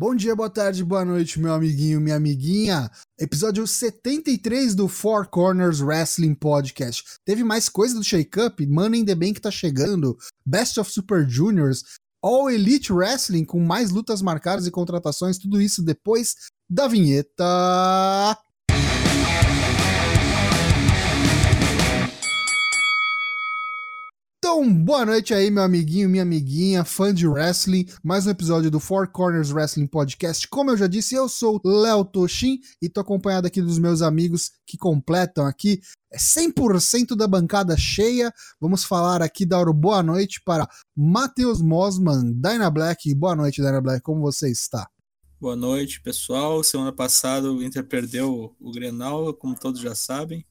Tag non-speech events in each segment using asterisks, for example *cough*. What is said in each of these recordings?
Bom dia, boa tarde, boa noite, meu amiguinho, minha amiguinha. Episódio 73 do Four Corners Wrestling Podcast. Teve mais coisa do Shake Up? Money in the Bank tá chegando. Best of Super Juniors. All Elite Wrestling com mais lutas marcadas e contratações. Tudo isso depois da vinheta. Então, boa noite aí, meu amiguinho, minha amiguinha, fã de wrestling. Mais um episódio do Four Corners Wrestling Podcast. Como eu já disse, eu sou Léo Toshin e tô acompanhado aqui dos meus amigos que completam aqui 100% da bancada cheia. Vamos falar aqui, dar boa noite para Matheus Mosman, Dyna Black. Boa noite, Dyna Black, como você está? Boa noite, pessoal. Semana passada o Inter perdeu o Grenal, como todos já sabem,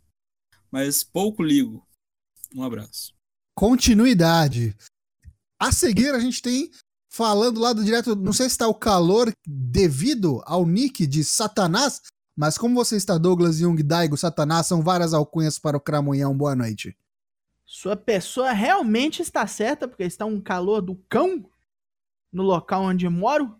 mas pouco ligo. Um abraço continuidade. A seguir, a gente tem falando lá do direto, não sei se está o calor devido ao nick de Satanás, mas como você está, Douglas Jung, Daigo, Satanás, são várias alcunhas para o Cramunhão. Boa noite. Sua pessoa realmente está certa, porque está um calor do cão no local onde moro.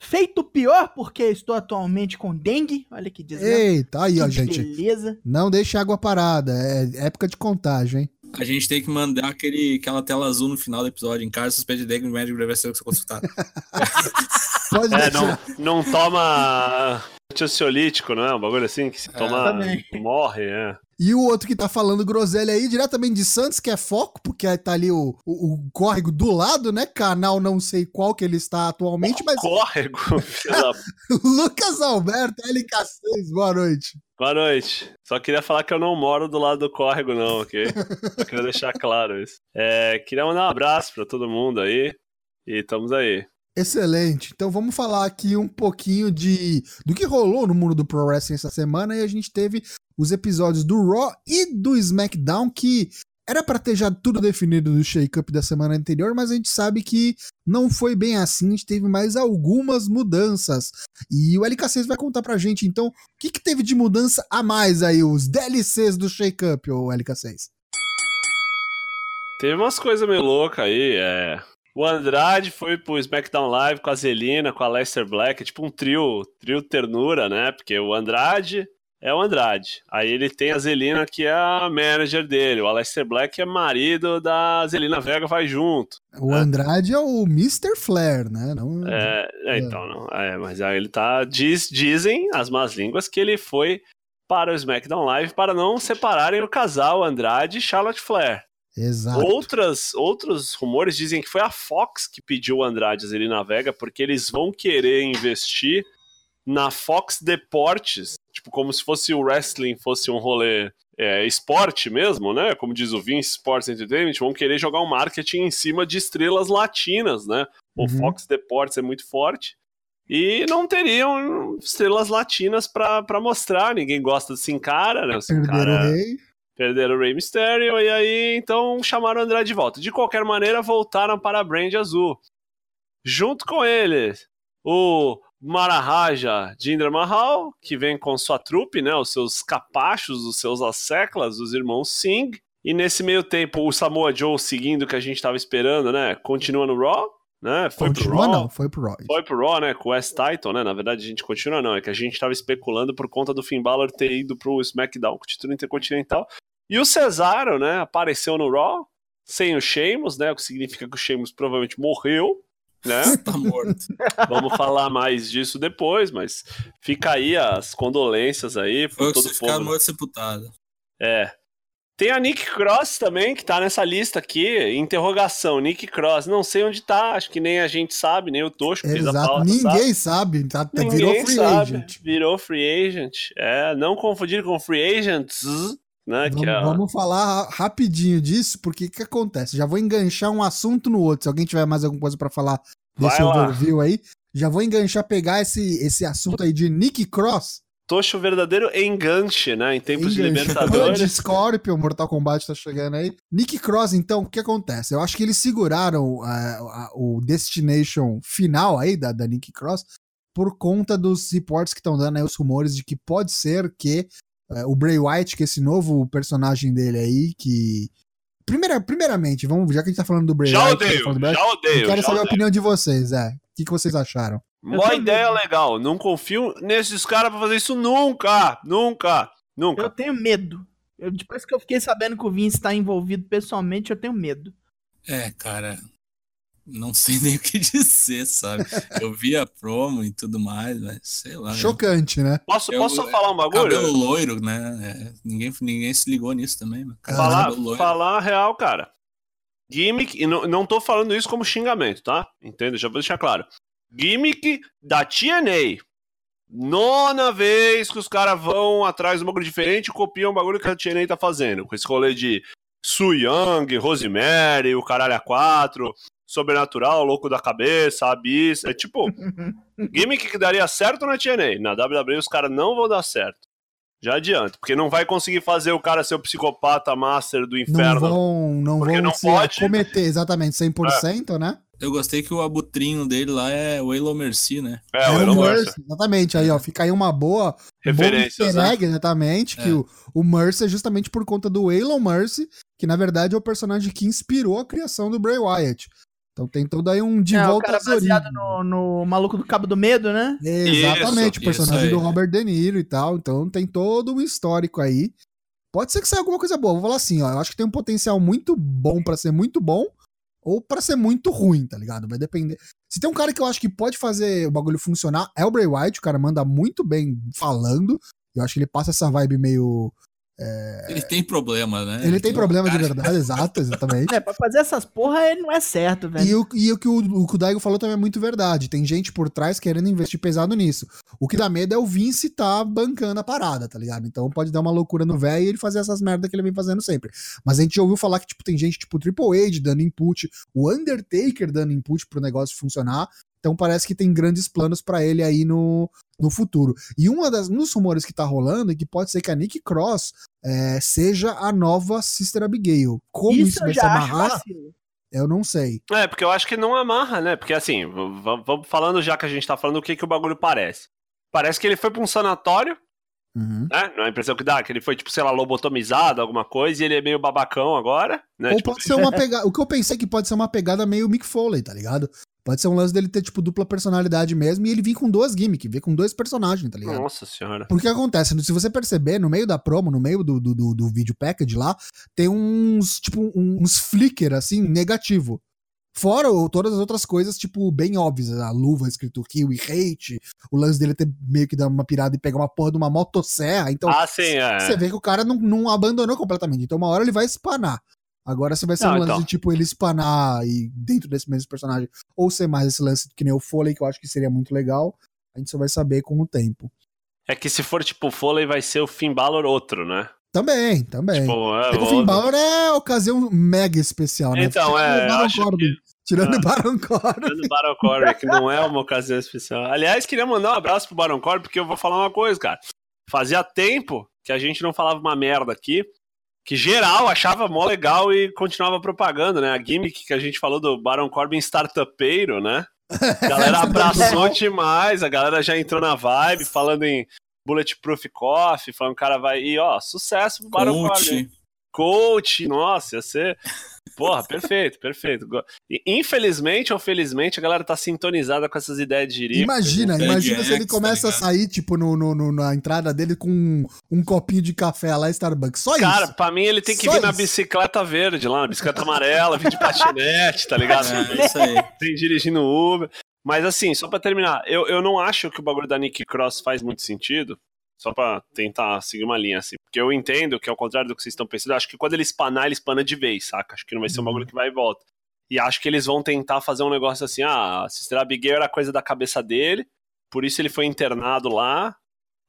Feito pior porque estou atualmente com dengue. Olha que desgraça. Eita, aí, que ó, gente. Beleza. Não deixe água parada. É época de contágio, hein? A gente tem que mandar aquele, aquela tela azul no final do episódio. Em casa, suspeito de dengue, médico deve ser que você consultar. *laughs* Pode é, não, não toma ansiolítico, não é? Um bagulho assim que se toma, é, morre, é. E o outro que tá falando groselha aí, diretamente de Santos, que é foco, porque tá ali o, o, o córrego do lado, né? Canal não sei qual que ele está atualmente, mas. Córrego, *laughs* Lucas Alberto, LK6, boa noite. Boa noite. Só queria falar que eu não moro do lado do córrego, não, ok? Só *laughs* queria deixar claro isso. É, queria mandar um abraço pra todo mundo aí. E estamos aí. Excelente. Então vamos falar aqui um pouquinho de do que rolou no mundo do Pro Wrestling essa semana e a gente teve os episódios do Raw e do SmackDown que era para ter já tudo definido do shake-up da semana anterior, mas a gente sabe que não foi bem assim, a gente teve mais algumas mudanças. E o LK6 vai contar pra gente, então, o que, que teve de mudança a mais aí, os DLCs do shake-up, o LK6? Teve umas coisas meio loucas aí, é... O Andrade foi pro SmackDown Live com a Zelina, com a Lester Black, tipo um trio, trio ternura, né? Porque o Andrade, é o Andrade. Aí ele tem a Zelina, que é a manager dele. O Aleister Black é marido da Zelina Vega, vai junto. O né? Andrade é o Mr. Flair, né? Não... É, é, então, não. É, mas aí ele tá. Diz, dizem as más línguas que ele foi para o SmackDown Live para não separarem o casal Andrade e Charlotte Flair. Exato. Outras, outros rumores dizem que foi a Fox que pediu o Andrade e Zelina Vega, porque eles vão querer investir na Fox Deportes, tipo, como se fosse o wrestling fosse um rolê é, esporte mesmo, né? Como diz o Vince Sports Entertainment, vão querer jogar um marketing em cima de estrelas latinas, né? O uhum. Fox Deportes é muito forte. E não teriam estrelas latinas para mostrar, ninguém gosta desse cara, né? Esse Perderam cara... o rei. Perderam o Rey Mysterio, e aí então chamaram o Andrade de volta. De qualquer maneira, voltaram para a Brand Azul. Junto com ele, o Maharaja Jinder Mahal, que vem com sua trupe, né, os seus capachos, os seus asseclas, os irmãos Singh. E nesse meio tempo, o Samoa Joe seguindo o que a gente estava esperando, né, continua no Raw, né? Foi continua pro Raw. não, foi pro Raw. Foi pro Raw, né, com o West Title, né? Na verdade, a gente continua não, é que a gente estava especulando por conta do Finn Balor ter ido pro SmackDown com o título intercontinental. E o Cesaro, né, apareceu no Raw, sem o Sheamus, né, o que significa que o Sheamus provavelmente morreu, né? tá morto. Vamos falar mais disso depois, mas fica aí as condolências aí por todo o povo. morto sepultado. É. Tem a Nick Cross também, que tá nessa lista aqui. Interrogação, Nick Cross. Não sei onde tá, acho que nem a gente sabe, nem o Tosco fez a pauta. Ninguém sabe, tá, tá, Ninguém virou free sabe. agent. Virou free agent. É, não confundir com free agents, né? Vamos, é... vamos, falar rapidinho disso, porque o que acontece? Já vou enganchar um assunto no outro. Se alguém tiver mais alguma coisa para falar desse overview aí, já vou enganchar, pegar esse, esse assunto aí de Nick Cross. Tocho verdadeiro enganche, né? Em tempos enganche. *laughs* de Libertadores. de Scorpion, Mortal Kombat tá chegando aí. Nick Cross, então, o que acontece? Eu acho que eles seguraram uh, uh, o Destination final aí da, da Nick Cross por conta dos reports que estão dando aí, os rumores de que pode ser que é, o Bray Wyatt, que é esse novo personagem dele aí, que. Primeira, primeiramente, vamos, já que a gente tá falando do Bray já Wyatt. Odeio, Bray, já odeio, eu quero já saber odeio. a opinião de vocês, é. O que, que vocês acharam? Uma ideia medo. legal. Não confio nesses caras pra fazer isso nunca. Nunca. Nunca. Eu tenho medo. Eu- depois que eu fiquei sabendo que o Vince tá envolvido pessoalmente, eu tenho medo. É, cara, não sei nem o que *laughs* dizer, sabe? Eu vi a promo e tudo mais, mas sei lá. Chocante, né? Posso, Eu- posso só falar um bagulho? Cabelo loiro, né? É, ninguém, ninguém se ligou nisso também. Falar, falar a real, cara. Gimmick, e não, não tô falando isso como xingamento, tá? Entenda? Já vou deixar claro. Gimmick da TNA. Nona vez que os caras vão atrás de um bagulho diferente e copiam o bagulho que a TNA tá fazendo. Com esse rolê de Su Young, Rosemary, o caralho a quatro, Sobrenatural, Louco da Cabeça, Abyss. É tipo, *laughs* gimmick que daria certo na TNA. Na WWE os caras não vão dar certo. Já adianto, porque não vai conseguir fazer o cara ser o psicopata master do Não inferno. vão, não Porque vão não se pode. cometer exatamente 100%, né? Eu gostei que o abutrinho dele lá é o Halo Mercy, né? É, o o Elon Mercy, Mercer. Exatamente, aí ó, fica aí uma boa Referências, bom easter né? exatamente, que É. o, o Mercy é justamente por conta do Elon Mercy, que na verdade é o personagem que inspirou a criação do Bray Wyatt. Então tem todo aí um de é, o volta cara às baseado origens. no, no maluco do Cabo do Medo, né? Exatamente, Isso, o personagem isso do. Robert De Niro e tal. Então tem todo um histórico aí. Pode ser que saia alguma coisa boa. Vou falar assim, ó. Eu acho que tem um potencial muito bom pra ser muito bom ou pra ser muito ruim, tá ligado? Vai depender. Se tem um cara que eu acho que pode fazer o bagulho funcionar, é o Bray Wyatt. O cara manda muito bem falando. Eu acho que ele passa essa vibe meio. Ele tem problema, né? Ele tem problema de verdade, *laughs* exato, exatamente. É, pra fazer essas porra, ele não é certo, velho. E o, e o que o, o que o Daigo falou também é muito verdade. Tem gente por trás querendo investir pesado nisso. O que dá medo é o Vince tá bancando a parada, tá ligado? Então pode dar uma loucura no velho e ele fazer essas merdas que ele vem fazendo sempre. Mas a gente já ouviu falar que tipo, tem gente tipo Triple H dando input, o Undertaker dando input pro negócio funcionar. Então parece que tem grandes planos pra ele aí no, no futuro. E uma das, um dos rumores que tá rolando é que pode ser que a Nick Cross é, seja a nova Sister Abigail. Como isso, Isso eu vai se amarrar, eu não sei. É, porque eu acho que não amarra, né? Porque assim, vamos falando já que a gente tá falando o que, que o bagulho parece. Parece que ele foi pra um sanatório, Uhum. né? Não é a impressão que dá, que ele foi, tipo, sei lá, lobotomizado, alguma coisa, e ele é meio babacão agora, né? Ou Tipo, pode ser uma *laughs* pegada. O que eu pensei que pode ser uma pegada meio Mick Foley, tá ligado? Pode ser um lance dele ter, tipo, dupla personalidade mesmo e ele vir com duas gimmicks, vir com dois personagens, tá ligado? Nossa senhora. Porque acontece? Se você perceber, no meio da promo, no meio do, do, do, do vídeo package lá, tem uns, tipo, uns flicker, assim, negativo. Fora o- todas as outras coisas, tipo, bem óbvias. A luva escrito kill e hate, o lance dele ter meio que dar uma pirada e pegar uma porra de uma motosserra. Então, Ah, sim, é. você vê que o cara não, não abandonou completamente. Então, uma hora ele vai espanar. Agora, se vai ser Não, um lance então. de tipo ele espanar e dentro desse mesmo personagem, ou ser mais esse lance que nem o Foley, que eu acho que seria muito legal, a gente só vai saber com o tempo. É que se for, tipo, Foley, vai ser o Finn Balor outro, né? Também, também. Tipo, é, É que o Finn Balor é ocasião mega especial, né? Então, é, o acho Corbin. Tirando o Baron Corbin. Tirando o Baron Corbin, que não é uma ocasião especial. Aliás, queria mandar um abraço pro Baron Corbin, porque eu vou falar uma coisa, cara. Fazia tempo que a gente não falava uma merda aqui, que geral achava mó legal e continuava propagando, né? A gimmick que a gente falou do Baron Corbin startupeiro, né? A galera *laughs* abraçou demais, a galera já entrou na vibe, falando em Bulletproof Coffee, falando que o cara vai... E, ó, sucesso pro Baron Corbin. Coach. Nossa, ia ser. Porra, perfeito, perfeito. Infelizmente ou felizmente, a galera tá sintonizada com essas ideias de jirico. Imagina, imagina se ele tá começa a ligado? sair, tipo, no, no- no- na entrada dele com um, um copinho de café lá, Starbucks. Só Cara, isso. pra mim ele tem que Só vir na isso. bicicleta verde lá, na bicicleta amarela, vir de patinete, tá ligado? É, isso aí. Tem dirigindo Uber. Mas assim, só pra terminar, eu, eu não acho que o bagulho da Nick Cross faz muito sentido. Só pra tentar seguir uma linha, assim. Porque eu entendo que, ao contrário do que vocês estão pensando, acho que quando ele espanar, ele espana de vez, saca? Acho que não vai ser um Uhum. bagulho que vai e volta. E acho que eles vão tentar fazer um negócio assim, ah, a Sister Abigail era coisa da cabeça dele, por isso ele foi internado lá,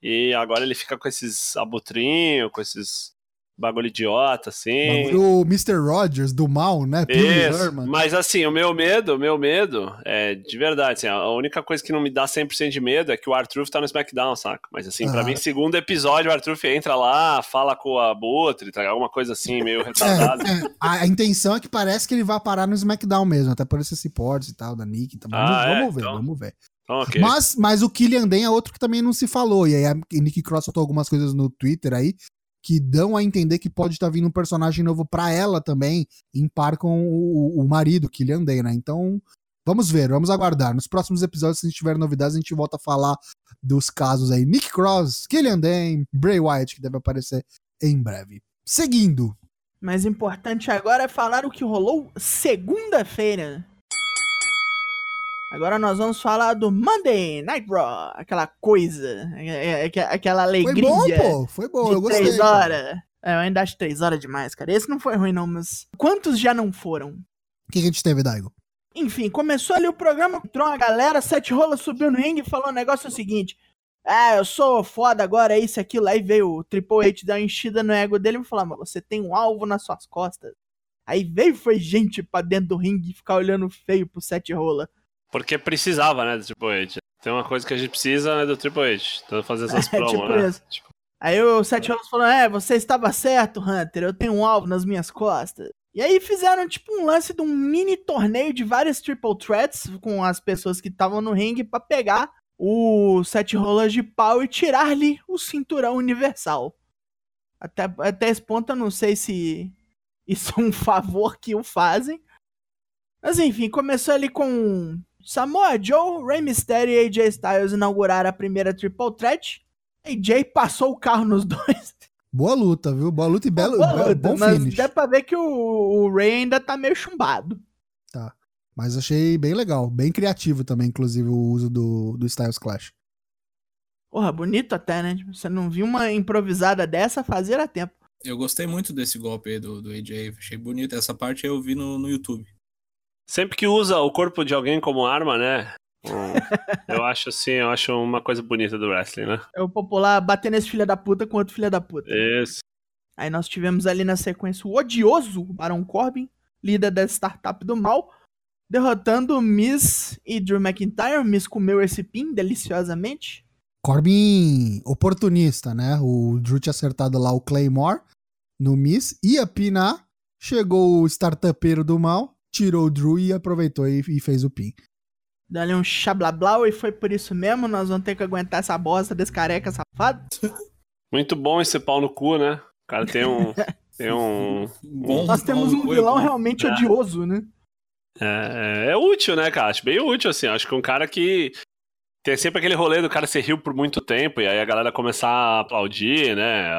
e agora ele fica com esses abutrinhos, com esses bagulho idiota, assim. O Mr. Rogers do mal, né? Isso, mas assim, o meu medo, o meu medo é de verdade, assim, a única coisa que não me dá 100% de medo é que o Arthur tá no SmackDown, saca? Mas assim, pra Ah. mim, segundo episódio, o Arthur entra lá, fala com a Butre, tá? alguma coisa assim, meio *laughs* retardada. É, é, a, a intenção é que parece que ele vai parar no SmackDown mesmo, até por esses reports e tal, da Nick. Então, vamos, Ah, é? vamos ver, Então, vamos ver. Então, ok. Mas, mas o Killian Dan é outro que também não se falou. E aí a Nick Cross soltou algumas coisas no Twitter aí que dão a entender que pode estar vindo um personagem novo pra ela também, em par com o, o marido, Killian Dan, né? Então, Vamos ver, vamos aguardar. Nos próximos episódios, se a gente tiver novidades, a gente volta a falar dos casos aí. Nick Cross, Killian Dane, Bray Wyatt, que deve aparecer em breve. Seguindo. Mas importante agora é falar o que rolou segunda-feira. Agora nós vamos falar do Monday Night Raw, aquela coisa, é- é- é- aquela Foi alegria bom, pô. Foi bom, de eu gostei. três horas. É, eu ainda acho três horas demais, cara. Esse não foi ruim não, mas quantos já não foram? O que, que a gente teve, Daigo? Enfim, começou ali o programa, entrou uma galera, sete rolas subiu no ringue e falou o negócio é o seguinte. Ah, eu sou foda agora, é isso, aquilo. Aí veio o Triple H dar uma enchida no ego dele e falou, mas você tem um alvo nas suas costas. Aí veio foi gente pra dentro do ringue ficar olhando feio pro sete rola. Porque precisava, né, do Triple H. Tem uma coisa que a gente precisa né, do Triple H. Então fazer essas *laughs* É, promos, tipo né? Tipo, Aí o Sete Rollins falou: É, você estava certo, Hunter. Eu tenho um alvo nas minhas costas. E aí fizeram tipo um lance de um mini torneio de várias triple threats com as pessoas que estavam no ringue pra pegar o Sete Rollers de pau e tirar-lhe o cinturão universal. Até, até esse ponto eu não sei se isso é um favor que o fazem. Mas enfim, começou ali com Samoa Joe, Rey Mysterio e AJ Styles inauguraram a primeira triple threat. AJ passou o carro nos *laughs* dois. Boa luta, viu? Boa luta e belo, Boa luta, bom mas finish. dá pra ver que o, o Ray ainda tá meio chumbado. Mas achei bem legal, bem criativo também, inclusive, o uso do, do Styles Clash. Porra, bonito até, né? Tipo, Você não viu uma improvisada dessa fazer a tempo. Eu gostei muito desse golpe aí do, do AJ. Achei bonito. Essa parte eu vi no, no YouTube. Sempre que usa o corpo de alguém como arma, né? *laughs* eu acho assim, eu acho uma coisa bonita do wrestling, né? É o popular bater nesse filho da puta com outro filho da puta. Isso. Aí nós tivemos ali na sequência o odioso Baron Corbin, líder da startup do mal, derrotando o Miss e Drew McIntyre. Miss comeu esse pin deliciosamente. Corbin oportunista, né? O Drew tinha acertado lá o Claymore no Miss, ia pinar, chegou o startupeiro do mal, tirou o Drew e aproveitou e, e fez o pin. Ali um chablablau e foi por isso mesmo. Nós vamos ter que aguentar essa bosta desse careca safado. *laughs* Muito bom esse pau no cu, né? O cara tem um. *laughs* tem um. Bom, Nós temos um vilão bom. realmente É. odioso, né? É, é útil, né, cara? Acho bem útil, assim. Acho que um cara que. Tem sempre aquele rolê do cara ser rio por muito tempo, e aí a galera começar a aplaudir, né?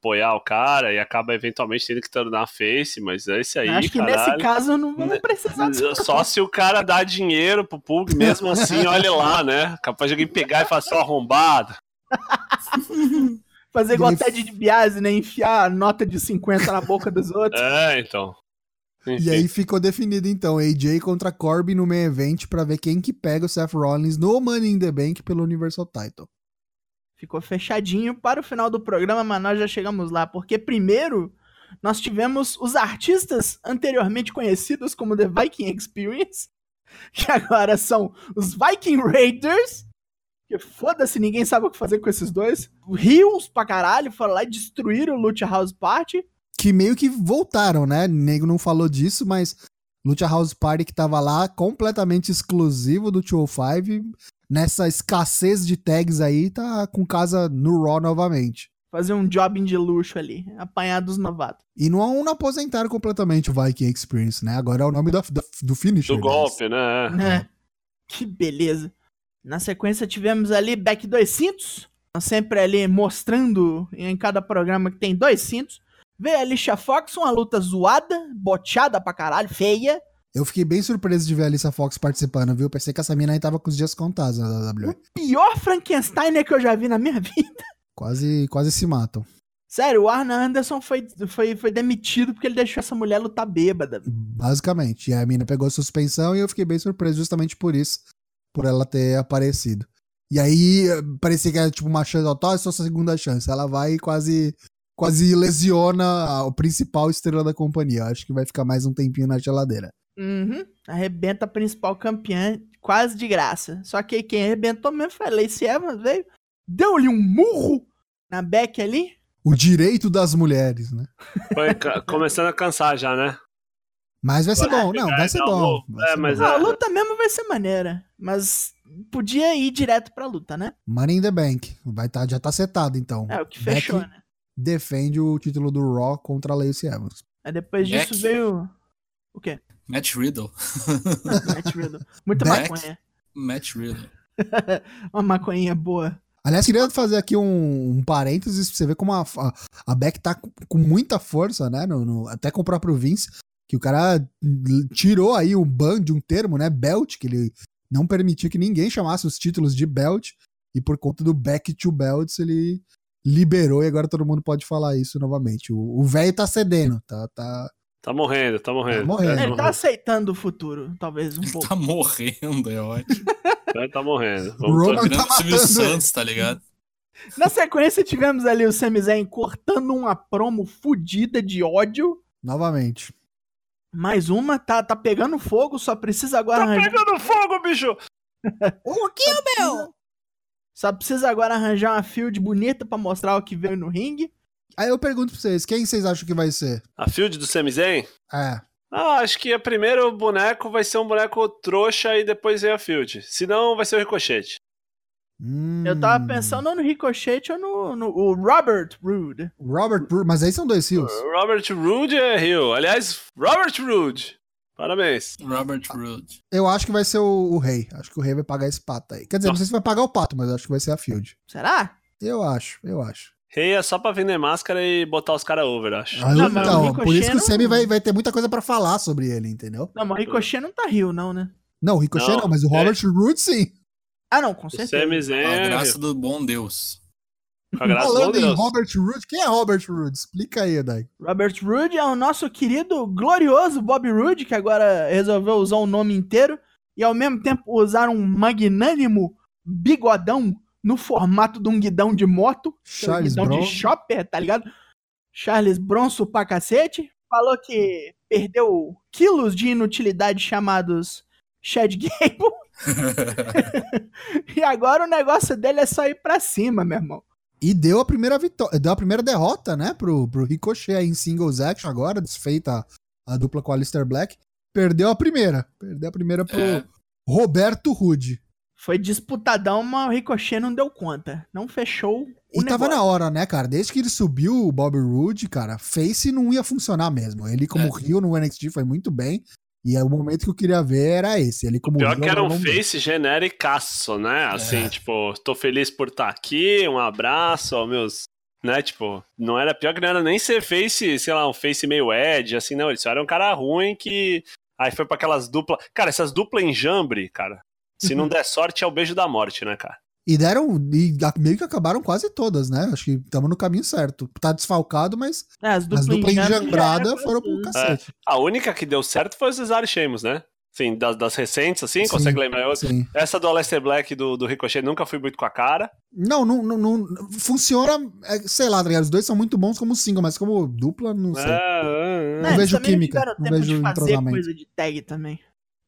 Apoiar o cara, e acaba eventualmente tendo que tornar face, mas é esse aí, Acho que caralho. nesse caso não vamos precisar disso. Só se o cara dá dinheiro pro público, mesmo *laughs* assim, olha lá, né? Capaz de alguém pegar e falar seu arrombado. *laughs* Fazer igual aí- Ted DiBiase, né? Enfiar a nota de 50 na boca dos outros. É, então. Enfim. E aí ficou definido então AJ contra Corbin no main event pra ver quem que pega o Seth Rollins no Money in the Bank pelo Universal Title. Ficou fechadinho para o final do programa, mas nós já chegamos lá. Porque primeiro nós tivemos os artistas anteriormente conhecidos como The Viking Experience, *laughs* que agora são os Viking Raiders. Que foda-se, ninguém sabe o que fazer com esses dois. Rios pra caralho, foram lá e destruíram o Lucha House Party. Que meio que voltaram, né? Nego não falou disso, mas Lucha House Party que tava lá completamente exclusivo do 205. Nessa escassez de tags aí, tá com casa no Raw novamente. Fazer um jobbing de luxo ali, apanhar dos novatos. E não, não aposentaram completamente o Viking Experience, né? Agora é o nome da, da- do finisher. Do golpe, né? né? Que beleza. Na sequência tivemos ali back dois cintos. Sempre ali mostrando em cada programa que tem dois cintos. Veio a Alicia Fox, uma luta zoada, boteada pra caralho, feia. Eu fiquei bem surpreso de ver a Alissa Fox participando, viu? Pensei que essa mina aí tava com os dias contados na WWE. Pior Frankenstein que eu já vi na minha *laughs* vida. Quase, quase se matam. Sério, o Arna Anderson foi, foi, foi demitido porque ele deixou essa mulher lutar bêbada. Basicamente. E a mina pegou a suspensão e eu fiquei bem surpreso justamente por isso. Por ela ter aparecido. E aí, parecia que era tipo uma chance, ó, tá, é sua segunda chance. Ela vai e quase, quase lesiona a- o principal estrela da companhia. Acho que vai ficar mais um tempinho na geladeira. Uhum. Arrebenta a principal campeã, quase de graça. Só que quem arrebentou mesmo foi a Lacey Evans, veio, deu-lhe um murro na Beck ali. O direito das mulheres, né? Foi começando a cansar já, né? Mas vai ser bom, não, vai ser Não, bom. vai é, ser mas bom. Ah, a é- luta mesmo vai ser maneira, mas podia ir direto pra luta, né? Money in the Bank. Vai tá, já tá setado, então. É, o que Becky fechou, né? defende o título do Raw contra a Lacey Evans. Aí depois disso Beck? veio. O quê? Matt Riddle. Matt Riddle. *laughs* Muita Beck? maconha. Matt Riddle. *laughs* Uma maconha boa. Aliás, queria fazer aqui um, um parênteses pra você ver como a, a, a Beck tá com, muita força, né? no- no- até com o próprio Vince, que o cara tirou aí o ban de um termo, né? Belt, que ele não permitia que ninguém chamasse os títulos de belt, e por conta do Back to Belts ele liberou e agora todo mundo pode falar isso novamente. O o velho tá cedendo, tá, tá, Tá morrendo, tá morrendo. Tá morrendo. É, Ele tá aceitando o futuro, talvez um pouco. Tá morrendo, é ótimo. *laughs* É, tá morrendo. O Roman tá Silvio matando ele. Santos, tá ligado? Na sequência, tivemos ali o Sami Zayn cortando uma promo fudida de ódio. novamente. Mais uma, tá, tá pegando fogo, só precisa agora Tá arranjar. pegando fogo, bicho! *laughs* O que, meu? Só precisa agora arranjar uma field bonita pra mostrar o que veio no ringue. Aí eu pergunto pra vocês, quem vocês acham que vai ser? A field do Sami Zayn? É, Ah, acho que a primeiro boneco vai ser um boneco trouxa e depois vem a field. Se não, vai ser o ricochete. hum, Eu tava pensando ou no Ricochet ou no, no o Robert Roode. Robert Bruce, mas aí são dois heels. Robert Roode é Rio. Aliás, Robert Roode. Parabéns. Robert Roode. Eu acho que vai ser o, o rei. Acho que o rei vai pagar esse pato aí. Quer dizer, não sei se vai pagar o pato, mas eu acho que vai ser a Field. Será? Eu acho, eu acho. Rei é só pra vender máscara e botar os caras over, acho. Ah, Não, o então, por isso que o Sammy não- vai, vai ter muita coisa pra falar sobre ele, entendeu? Não, mas o Ricochet não tá rio, não, né? Não, o Ricochet não, Não, mas o é. Robert Roode sim. Ah, não, com O certeza. Zayn A é graça Rio. do bom Deus. Com a graça do Falando em Deus. Robert Roode, quem é Robert Roode? Explica aí, Dai. Robert Roode é o nosso querido, glorioso Bob Roode, que agora resolveu usar o nome inteiro e ao mesmo tempo usar um magnânimo bigodão no formato de um guidão de moto. Charles guidão Bronson. de shopper, tá ligado? Charles Bronson pra cacete. Falou que perdeu quilos de inutilidade chamados Chad Gable. *laughs* *laughs* e agora o negócio dele é só ir pra cima, meu irmão. E deu a primeira vitória, deu a primeira derrota, né, pro, pro Ricochet aí em singles action agora, desfeita a, a dupla com a Alistair Black. Perdeu a primeira. Perdeu a primeira pro É. Roberto Rude. Foi disputadão, mas o Ricochet não deu conta. Não fechou o E tava negócio. na hora, né, cara? Desde que ele subiu o Bobby Roode, cara, Face não ia funcionar mesmo. Ele como É. Rio no NXT foi muito bem. E aí, o momento que eu queria ver era esse. Ele como Pior heel que era um face genericaço, né? Assim, É. tipo, tô feliz por estar aqui, um abraço, ó, meus. Né, tipo, não era pior que não era nem ser face, sei lá, um face meio Ed, assim, não. Ele só era um cara ruim que. Aí foi pra aquelas duplas. Cara, essas duplas enjambre, cara. Se não der sorte, é o beijo da morte, né, cara? E deram. E a- meio que acabaram quase todas, né? Acho que estamos no caminho certo. Tá desfalcado, mas É, as as duplas era foram pro quase- cacete. A única que deu certo foi o Cesaro e Sheamus, né? Assim, das, das recentes, assim, Sim, consegue lembrar outra? Sim. Essa do Aleister Black do, do Ricochet nunca fui muito com a cara. Não, não, não, não- funciona, é, sei lá, tá ligado? Os dois são muito bons como single, mas como dupla, não sei. É, é, é. Não eles vejo química, não vejo de fazer entrosamento. coisa de tag também.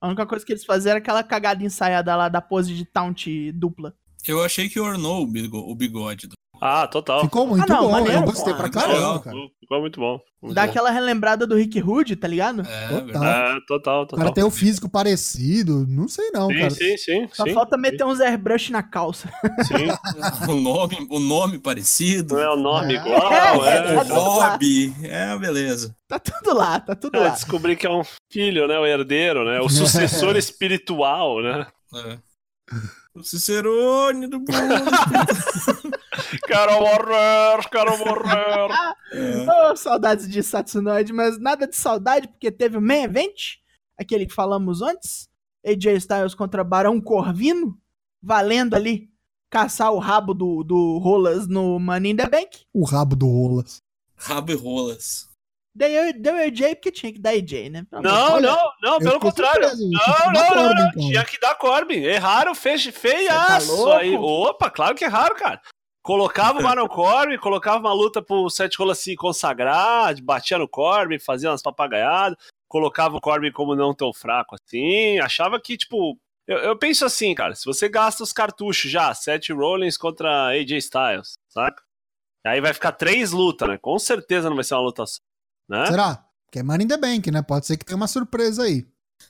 A única coisa que eles faziam era aquela cagada ensaiada lá da pose de taunt dupla. Eu achei que ornou o bigo- o bigode. do- Ah, total. Ficou muito não, bom, maneiro, eu gostei pô. pra caramba, cara. Ficou muito bom. Muito Dá bom. aquela relembrada do Rick Rude, tá ligado? É, Total. verdade. É, total, O total. cara tem o físico parecido, não sei não, sim, cara. sim, sim, Só sim, falta meter uns airbrush na calça. sim. *laughs* O nome, o nome parecido. Não é o nome É. igual, *laughs* É, é. tá. Bob. É, beleza. Tá tudo lá, tá tudo É, lá. descobri que é um filho, né? O herdeiro, né? O *laughs* sucessor espiritual, né? É. O Cicerone do mundo. Quero morrer, quero morrer. *laughs* Oh, saudades de Satsunoid, mas nada de saudade, porque teve o main event, aquele que falamos antes, AJ Styles contra Barão Corvino, valendo ali caçar o rabo do, do Rolas no Money in the Bank. O rabo do Rolas. Rabo e rolas. Deu, deu AJ porque tinha que dar AJ, né? Não, não, não, pelo contrário. Não, tinha que não, dar não, Corbin, não. Tinha que dar Corbin. Erraram, fez feiaço tá louco? aí. Opa, claro que erraram, cara. Colocava o Baron Corbin, colocava uma luta pro Seth Rollins se consagrar, batia no Corbin, fazia umas papagaiadas, colocava o Corbin como não tão fraco assim, achava que, tipo... Eu, eu penso assim, cara, se você gasta os cartuchos já, Seth Rollins contra AJ Styles, saca? Aí vai ficar três lutas, né? Com certeza não vai ser uma luta só, né? Será? Porque é Money in the Bank, né? Pode ser que tenha uma surpresa aí.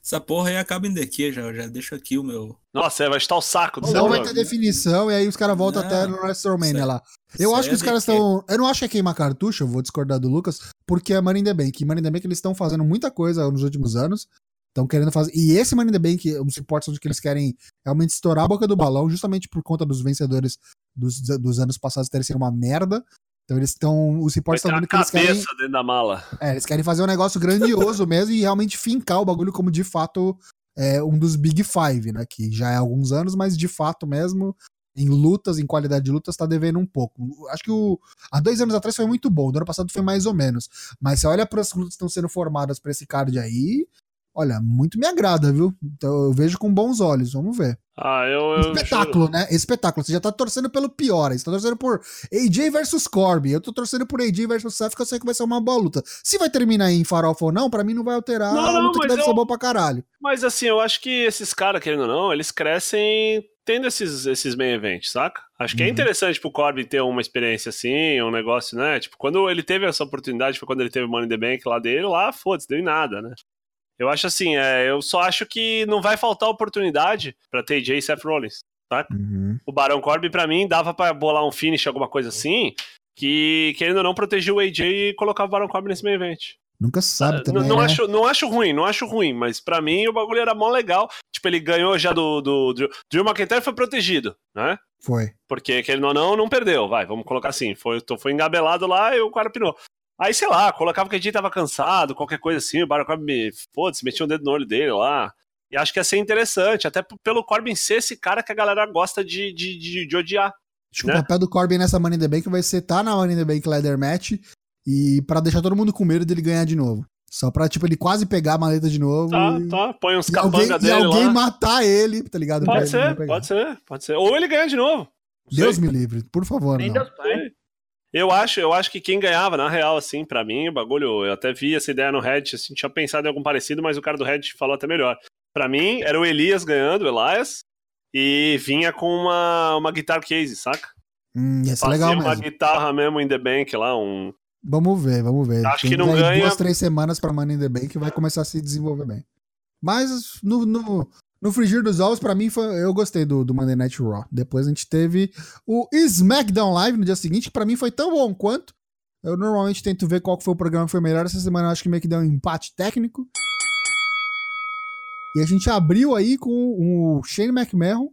Essa porra aí acaba em DQ, já, já deixo aqui o meu. Nossa, vai estar o saco do não vai ter definição e aí os caras voltam até no WrestleMania é- lá. Eu acho que os é caras estão. Eu não acho que é queimar cartucho, eu vou discordar do Lucas, porque é Money in the Bank. E Money in the Bank eles estão fazendo muita coisa nos últimos anos. Estão querendo fazer. E esse Money in the Bank, os reportes são de que eles querem realmente estourar a boca do balão, justamente por conta dos vencedores dos, dos anos passados terem sido uma merda. Então eles estão. Os reportes estão ter que eles querem. dentro da mala. É, eles querem fazer um negócio grandioso *laughs* mesmo e realmente fincar o bagulho como de fato é um dos Big Five, né? Que já é há alguns anos, mas de fato mesmo, em lutas, em qualidade de lutas, tá devendo um pouco. Acho que o. Há dois anos atrás foi muito bom, do ano passado foi mais ou menos. Mas você olha para as lutas que estão sendo formadas pra esse card aí. Olha, muito me agrada, viu? Então eu vejo com bons olhos, vamos ver. Ah, eu. eu Espetáculo, né? Espetáculo. Você já tá torcendo pelo pior, você tá torcendo por AJ versus Corbin. Eu tô torcendo por AJ versus Seth, que eu sei que vai ser uma boa luta. Se vai terminar em farofa ou não, pra mim não vai alterar Não, a não, luta que mas deve eu- ser boa pra caralho. Mas assim, eu acho que esses caras, querendo ou não, eles crescem tendo esses, esses main events, saca? Acho que é Uhum. interessante pro Corbin ter uma experiência assim, um negócio, né? Tipo, quando ele teve essa oportunidade, foi quando ele teve o Money in the Bank lá dele, lá, foda-se, deu em nada, né? Eu acho assim, é, eu só acho que não vai faltar oportunidade pra TJ e Seth Rollins. Uhum. O Barão Corbin, pra mim, dava pra bolar um finish, alguma coisa assim, que, querendo ou não, proteger o AJ e colocar o Barão Corbin nesse main event. Nunca sabe Ah, também. não, não né? acho, não acho ruim, não acho ruim, mas pra mim o bagulho era mó legal. Tipo, ele ganhou já do, do, Drew. Drew McIntyre foi protegido, né? Foi. Porque, querendo ou não, não perdeu, vai, vamos colocar assim. Foi, foi engabelado lá e o cara pinou. Aí, sei lá, colocava que a gente tava cansado, qualquer coisa assim, o Baron Corbin, me, foda-se, metia um dedo no olho dele lá. E acho que ia ser interessante, até pelo Corbin ser esse cara que a galera gosta de, de, de, de odiar. Acho que Né? o papel do Corbin nessa Money in the Bank vai ser tá na Money in the Bank Leather Match e pra deixar todo mundo com medo dele ganhar de novo. Só pra, tipo, ele quase pegar a maleta de novo. Tá, e... tá, põe uns E capanga e dele alguém lá. matar ele, tá ligado? Pode ser, pode ser, pode ser. Ou ele ganha de novo. Não sei. Deus me livre, por favor, Nem não. Deus pai. Eu acho, eu acho que quem ganhava, na real, assim, pra mim, o bagulho, eu até vi essa ideia no Reddit, assim, tinha pensado em algum parecido, mas o cara do Reddit falou até melhor. Pra mim, era o Elias ganhando, o Elias, e vinha com uma, uma guitar case, saca? Hum, ia ser Fazia legal uma mesmo. guitarra mesmo in the bank lá, um... Vamos ver, vamos ver. Acho Tem que não ganha- duas, três semanas pra Money in the Bank vai começar a se desenvolver bem. Mas no, no, no frigir dos ovos, pra mim, foi, eu gostei do, do Monday Night Raw. Depois a gente teve o SmackDown Live no dia seguinte, que pra mim foi tão bom quanto. Eu normalmente tento ver qual foi o programa que foi melhor. Essa semana eu acho que meio que deu um empate técnico. E a gente abriu aí com o Shane McMahon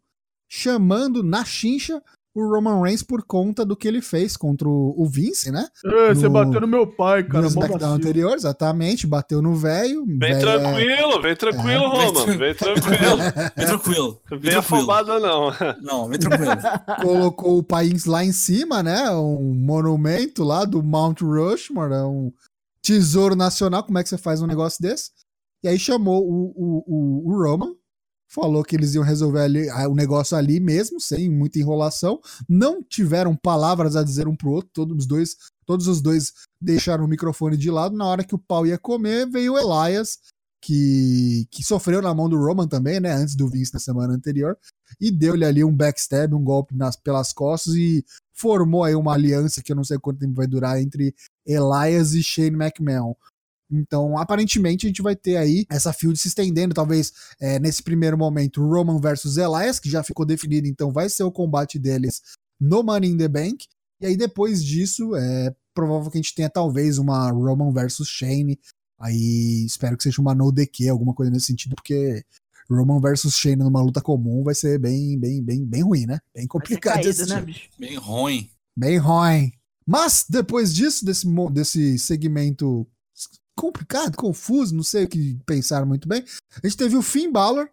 chamando na chincha o Roman Reigns por conta do que ele fez contra o Vince, né? É, você No- bateu no meu pai, cara. no SmackDown anterior, exatamente, bateu no velho. Vem velho é- tranquilo, vem tranquilo, É. Roman, *laughs* vem tranquilo. Vem tranquilo. Vem afobado não. Não, vem tranquilo. *laughs* colocou o país lá em cima, né? Um monumento lá do Mount Rushmore, é um tesouro nacional. Como é que você faz um negócio desse? E aí chamou o, o, o, o Roman, falou que eles iam resolver ali, ah, o negócio ali mesmo, sem muita enrolação. Não tiveram palavras a dizer um pro outro, todos os dois, todos os dois deixaram o microfone de lado. Na hora que o pau ia comer, veio o Elias, que, que sofreu na mão do Roman também, né? Antes do Vince na semana anterior e deu-lhe ali um backstab, um golpe nas, pelas costas e formou aí uma aliança que eu não sei quanto tempo vai durar entre Elias e Shane McMahon. Então, aparentemente, a gente vai ter aí essa feud se estendendo, talvez é, nesse primeiro momento, Roman versus Elias, que já ficou definido, então vai ser o combate deles no Money in the Bank. E aí, depois disso, é provável que a gente tenha talvez uma Roman versus Shane. Aí espero que seja uma no DQ, alguma coisa nesse sentido, porque Roman versus Shane numa luta comum vai ser bem, bem, bem, bem ruim, né? Bem complicado de caído, assistir. né? Bem ruim. Bem ruim. Mas depois disso, desse, desse segmento complicado, confuso, não sei o que pensar muito bem, a gente teve o Finn Balor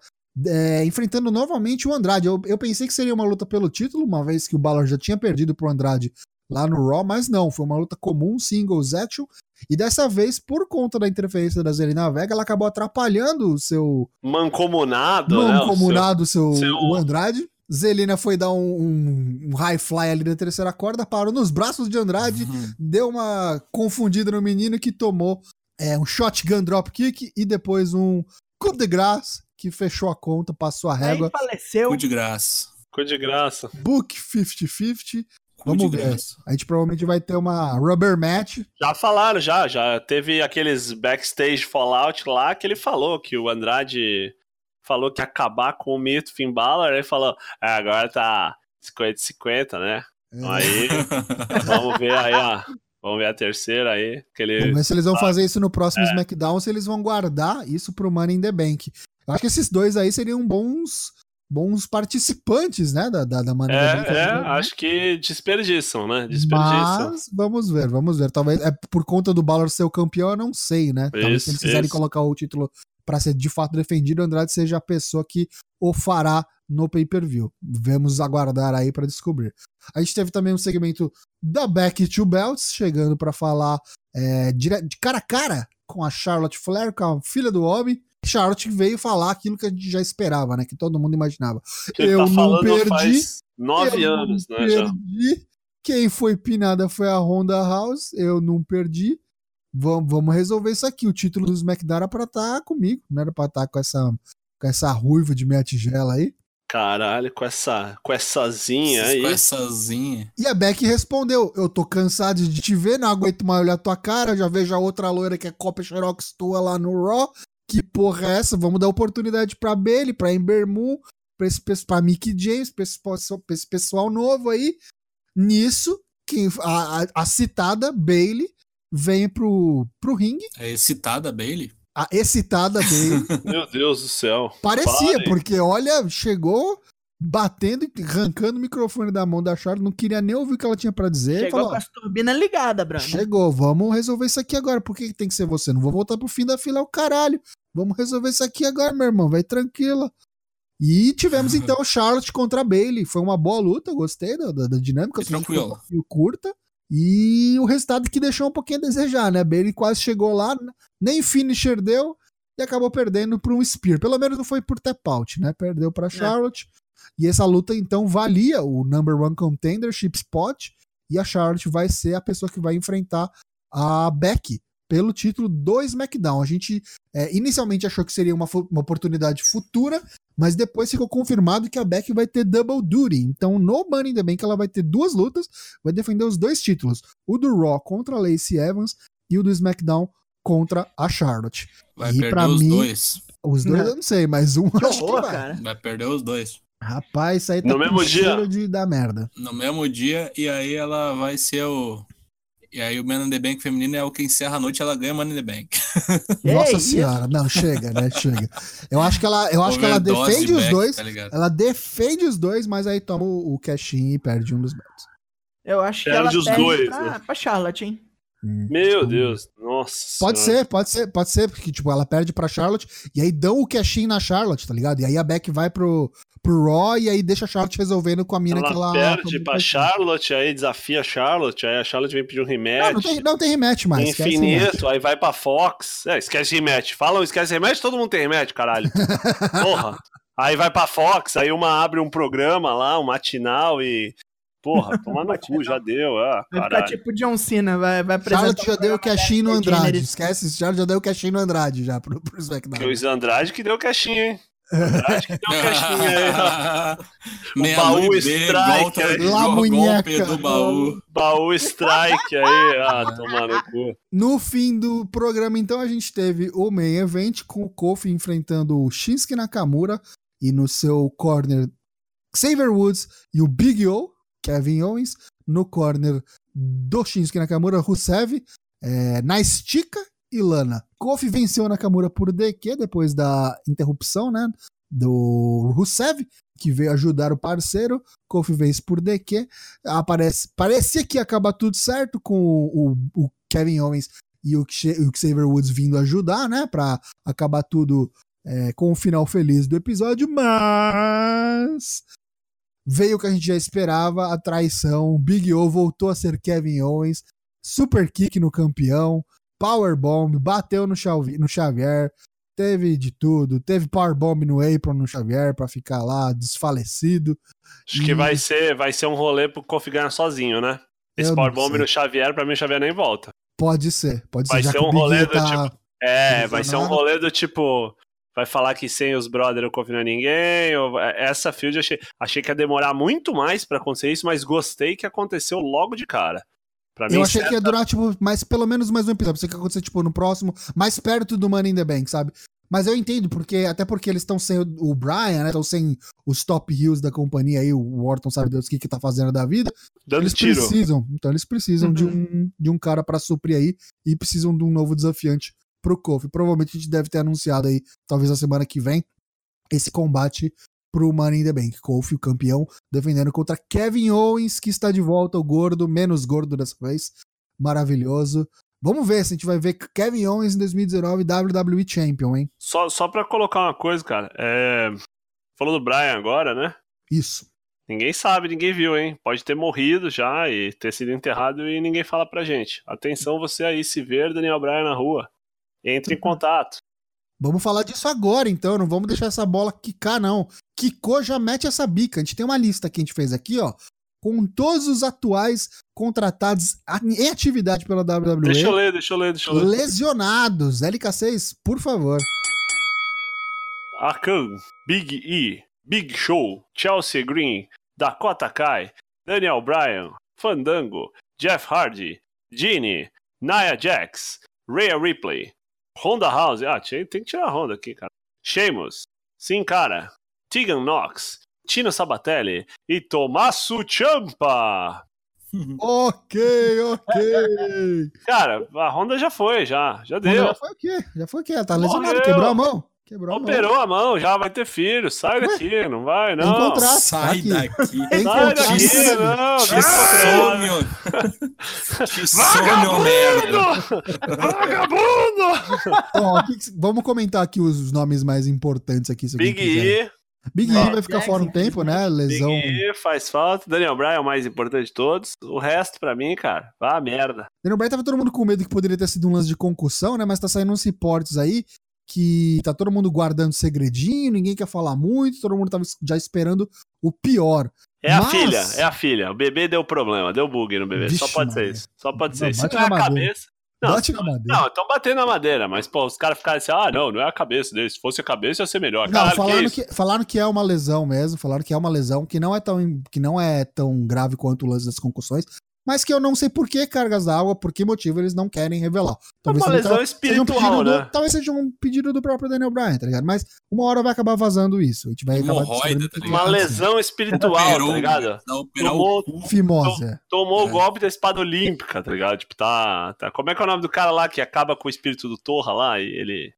é, enfrentando novamente o Andrade. Eu, eu pensei que seria uma luta pelo título, uma vez que o Balor já tinha perdido pro Andrade lá no Raw, mas não, foi uma luta comum, singles action, e dessa vez, por conta da interferência da Zelina Vega, ela acabou atrapalhando o seu Mancomunado, né? o seu- mancomunado, o seu, seu- o Andrade. Zelina foi dar um, um- um high fly ali na terceira corda, parou nos braços de Andrade, Uhum. deu uma confundida no menino que tomou é, um shotgun dropkick e depois um coup de graça que fechou a conta, passou a Aí régua. faleceu. Cu de graça. Cu de graça. Book 50-50. Cu Vamos ver. graça. A gente provavelmente vai ter uma rubber match. Já falaram, já. Já teve aqueles backstage fallout lá que ele falou que o Andrade falou que ia acabar com o mito Finn Balor. Aí falou, "É, agora tá 50-50, né? É, Aí, *laughs* vamos ver aí, ó. Vamos ver a terceira aí. Aquele... Vamos ver se eles vão fazer isso no próximo é. SmackDown se eles vão guardar isso pro Money in the Bank. Eu acho que esses dois aí seriam bons bons participantes, né, da, da, da Money in the Bank. É, é, acho que desperdiçam, né? Desperdiçam. Mas vamos ver, vamos ver. Talvez é por conta do Balor ser o campeão, eu não sei, né? Talvez se Isso, eles quiserem isso. colocar o título pra ser de fato defendido, o Andrade seja a pessoa que o fará no pay-per-view. Vamos aguardar aí pra descobrir. A gente teve também um segmento da Becky Two Belts chegando pra falar é, de cara a cara com a Charlotte Flair, com a filha do homem. Charlotte veio falar aquilo que a gente já esperava, né? Que todo mundo imaginava. Que ele Eu tá não perdi, nove anos, não né? Já. perdi. Quem foi pinada foi a Honda House. Eu não perdi. Vamos, vamos resolver isso aqui. O título do SmackDown era pra estar comigo. Não era pra estar com essa, com essa ruiva de meia tigela aí. Caralho, com essa, com essazinha aí. Com essazinha. E a Becky respondeu: Eu tô cansado de te ver, não aguento mais olhar tua cara. Já vejo a outra loira que é cópia Xerox tua lá no Raw. Que porra é essa? Vamos dar oportunidade pra Bailey, pra Ember Moon, pra, esse, pra Mickey James, pra esse, pessoal- pra esse pessoal novo aí. Nisso, quem, a, a- a citada Bailey vem pro, pro ringue. É excitada a Bailey. A excitada Bailey. *laughs* Meu Deus do céu. Parecia, Parem. porque olha, chegou batendo e arrancando o microfone da mão da Charlotte, não queria nem ouvir o que ela tinha pra dizer. Chegou falou, com as turbinas ligadas, Bruno. Chegou, vamos resolver isso aqui agora. Por que que tem que ser você? Não vou voltar pro fim da fila, é o caralho. Vamos resolver isso aqui agora, meu irmão. Vai tranquila. E tivemos *laughs* então Charlotte contra a Bailey. Foi uma boa luta, gostei da, da, da dinâmica. Tranquilo. Um curta. E o resultado que deixou um pouquinho a desejar, né? Bailey quase chegou lá, nem finisher deu e acabou perdendo por um Spear. Pelo menos não foi por tap out, né? Perdeu pra Charlotte. E essa luta então valia o number one contendership spot. E a Charlotte vai ser a pessoa que vai enfrentar a Becky pelo título do SmackDown. A gente é, inicialmente achou que seria uma, uma oportunidade futura, mas depois ficou confirmado que a Becky vai ter double duty. Então, no Money in the Bank, ela vai ter duas lutas, vai defender os dois títulos: o do Raw contra a Lacey Evans e o do SmackDown contra a Charlotte. Vai E perder pra os mim- dois. Os dois Não. eu não sei, mas um Que acho que horror, vai. cara. Vai perder os dois. Rapaz, isso aí tá No mesmo cheiro dia. de dar merda. No mesmo dia, e aí ela vai ser o. E aí o Man in the Bank feminino é o que encerra a noite ela ganha Man in the Bank. *laughs* Nossa Ei, senhora, não, chega, né? Chega. Eu acho que ela, eu acho que ela defende de os Beck, dois. Tá? Ela defende os dois, mas aí toma o, o cash-in e perde um dos belts. Eu acho que Perde ela os perde dois, pra, né? pra Charlotte, hein? Hum. Meu Então, Deus. Nossa. Pode senhora. ser, pode ser, pode ser, porque, tipo, ela perde pra Charlotte e aí dão o cash-in na Charlotte, tá ligado? E aí a Beck vai pro, pro Raw e aí deixa a Charlotte resolvendo com a mina que ela. Ela perde pra. Charlotte, aí desafia a Charlotte, aí a Charlotte vem pedir um Não, rematch. não tem, não tem rematch mais. Infinito, aí vai pra Fox. É, esquece rematch. Falam, esquece rematch, todo mundo tem rematch, caralho. *laughs* Porra. Aí vai pra Fox, aí uma abre um programa lá, um matinal e. Porra, toma no *laughs* cu, já deu. Ah, Vai ficar tipo John Cena, vai, vai apresentar. Charlotte já o deu o programa cash-in no Andrade. Esquece, Charlotte já deu o cash-in no Andrade já pro, pro SmackDown. Luiz Andrade que deu caixinha, hein? Andrade que deu caixinha aí. *laughs* Meia baú lua e B, strike aí. Go- golpe do baú. Baú strike aí. Ah, toma no cu. No fim do programa, então, a gente teve o main event com o Kofi enfrentando o Shinsuke Nakamura e no seu corner Xavier Woods e o Big O, Kevin Owens, no corner do Shinsuke Nakamura, Rusev, é, na estica e Lana. Kofi venceu Nakamura por DQ depois da interrupção, né, do Rusev, que veio ajudar o parceiro. Kofi vence por DQ. Aparece, parecia que ia acabar tudo certo com o, o Kevin Owens e o, o Xavier Woods vindo ajudar, né, pra acabar tudo é, com o final feliz do episódio, mas veio o que a gente já esperava, a traição, Big O voltou a ser Kevin Owens, super kick no campeão, powerbomb, bateu no, Xavi- no Xavier, teve de tudo, teve powerbomb no apron no Xavier pra ficar lá desfalecido. Acho que vai ser, vai ser um rolê pro Kofi ganhar sozinho, né? Esse Eu Powerbomb no Xavier, pra mim o Xavier nem volta. Pode ser, pode Vai ser, ser um rolê E do tá... É, vai ser um rolê do tipo. Vai falar que sem os brothers o Kofi não é ninguém. Ou... Essa field achei, achei que ia demorar muito mais pra acontecer isso, mas gostei que aconteceu logo de cara. Pra mim, Eu achei certo- que ia durar, tipo, mais, pelo menos mais um episódio. Pensei que acontecer, tipo, no próximo, mais perto do Money in the Bank, sabe? Mas eu entendo, porque até porque eles estão sem o, o Brian, né? Estão sem os top heels da companhia aí, o Orton sabe Deus o que, que tá fazendo da vida. Dando eles tiro. precisam. Então eles precisam de, Uhum. um, de um cara pra suprir aí e precisam de um novo desafiante pro Kofi. Provavelmente a gente deve ter anunciado aí, talvez na semana que vem, esse combate pro Money in the Bank. Kofi, o campeão, defendendo contra Kevin Owens, que está de volta, o gordo, menos gordo dessa vez. Maravilhoso. Vamos ver se a gente vai ver Kevin Owens em 2019 WWE Champion, hein? Só, só pra colocar uma coisa, cara. É... Falou do Brian agora, né? Isso. Ninguém sabe, ninguém viu, hein? Pode ter morrido já e ter sido enterrado e ninguém fala pra gente. Atenção, você aí, se ver Daniel Bryan na rua. Entre em contato. Vamos falar disso agora, então. Não vamos deixar essa bola quicar, não. Quicou, já mete essa bica. A gente tem uma lista que a gente fez aqui, ó. Com todos os atuais contratados em atividade pela WWE. Deixa eu ler, deixa eu ler, deixa eu ler. Lesionados. LK6, por favor. Akan, Big E, Big Show, Chelsea Green, Dakota Kai, Daniel Bryan, Fandango, Jeff Hardy, Genie, Nia Jax, Rhea Ripley, Honda House, ah, tem que tirar a Honda aqui, cara. Sheamus, Sin Cara, Tegan Knox, Tino Sabatelli e Tommaso Ciampa. Ok, ok. Cara, a Honda já foi, já, já deu. Já foi o quê? Já foi o quê? Tá lesionado, Morreu. quebrou a mão. Quebrou a mão. Operou a mão, já vai ter filho, sai daqui, não vai, Tem não. contrato. Sai aqui. daqui. Tem Sai contrato. daqui, né? não, Que não. sonho! Que sonho, merda! Vagabundo! Então, ó, o que que- vamos comentar aqui os nomes mais importantes aqui. se Big. E, Big E vai ficar fora um tempo, né? Lesão. Big E faz falta. Daniel Bryan é o mais importante de todos. O resto, pra mim, cara, vá a merda. Daniel Bryan tava todo mundo com medo que poderia ter sido um lance de concussão, né? Mas tá saindo uns reportes aí que tá todo mundo guardando segredinho, ninguém quer falar muito, todo mundo tava já esperando o pior. É a Mas- filha, é a filha. O bebê deu problema, deu bug no bebê. Só Vixe, pode ser isso. Só pode ser isso. Se não é a cabeça. Não, Bate na madeira. Não, estão batendo na madeira, mas, pô, os caras ficaram assim, ah, não, não é a cabeça dele. Se fosse a cabeça, ia ser melhor. Não, Caralho, que falaram isso? que, falaram que é uma lesão mesmo, falaram que é uma lesão que não é tão, que não é tão grave quanto o lance das concussões, mas que eu não sei por que cargas d'água, por que motivo eles não querem revelar. É uma seja- lesão seja um espiritual, pedido do- né? talvez seja um pedido do próprio Daniel Bryan, tá ligado? Mas uma hora vai acabar vazando isso. A gente vai acabar tá Uma lesão espiritual, tá ligado? Dá operar Tomou- o cu. Fimose. Tomou o É. golpe da espada olímpica, tá ligado? Tipo, tá, tá. Como é que é o nome do cara lá que acaba com o espírito do Torra lá? E ele.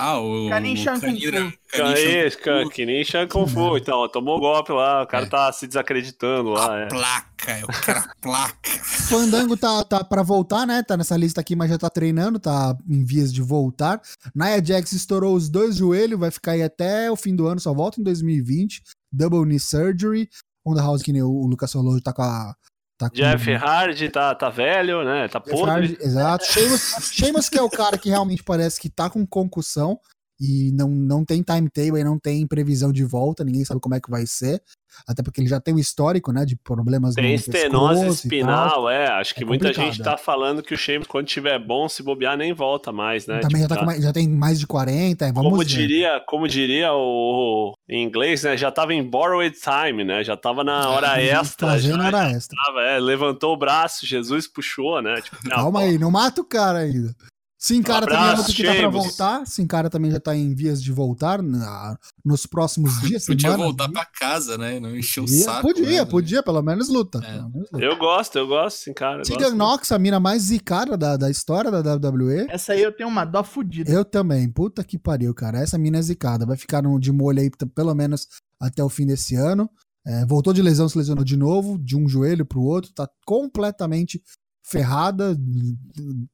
Ah, o. Canin o Shan Kung Fu. Canin Shan É, Kung Fu. que nem Shan Kung Fu. Então, ó, tomou o golpe lá, o cara É. tá se desacreditando lá. A É. placa, eu quero a placa. *laughs* Fandango tá, tá pra voltar, né? Tá nessa lista aqui, mas já tá treinando, tá em vias de voltar. Nia Jax estourou os dois joelhos, vai ficar aí até o fim do ano, só volta em 2020. Double knee surgery. Honda House, que nem o Lucas falou, tá com a. Tá com Jeff Hardy tá, tá velho, né? Tá Jeff podre. Hardy, exato. Sheamus, Sheamus, que é o cara que realmente parece que tá com concussão e não, não tem timetable e não tem previsão de volta, ninguém sabe como é que vai ser. Até porque ele já tem um histórico, né, de problemas Tem no estenose espinal, é. Acho que É muita gente é. tá falando que o Sheamus, quando tiver bom, se bobear, nem volta mais, né? Também Tipo, já, tá tá- com já tem mais de 40, é, vamos como ver. diria, como diria o em inglês, né? Já tava em borrowed time, né? Já tava na hora *laughs* extra. Fazendo já, hora extra. tava, é, levantou o braço, Jesus puxou, né? Tipo, Calma aí, não mata o cara ainda. Sim, cara também é Abraço, outro que tá pra voltar. Sim, cara também já tá em vias de voltar na- nos próximos *laughs* dias, Podia semanas, voltar dias. pra casa, né? Não encher o saco. podia, né? podia, pelo menos luta. É. Pelo menos luta. Eu gosto, eu gosto, sim, cara. Tegan. Knox, a mina mais zicada da, da história da WWE. Essa aí eu tenho uma dó fudida. Eu também, puta que pariu, cara. Essa mina é zicada. Vai ficar no- de molho aí pelo menos até o fim desse ano. É, voltou de lesão, se lesionou de novo, de um joelho pro outro. Tá completamente ferrada.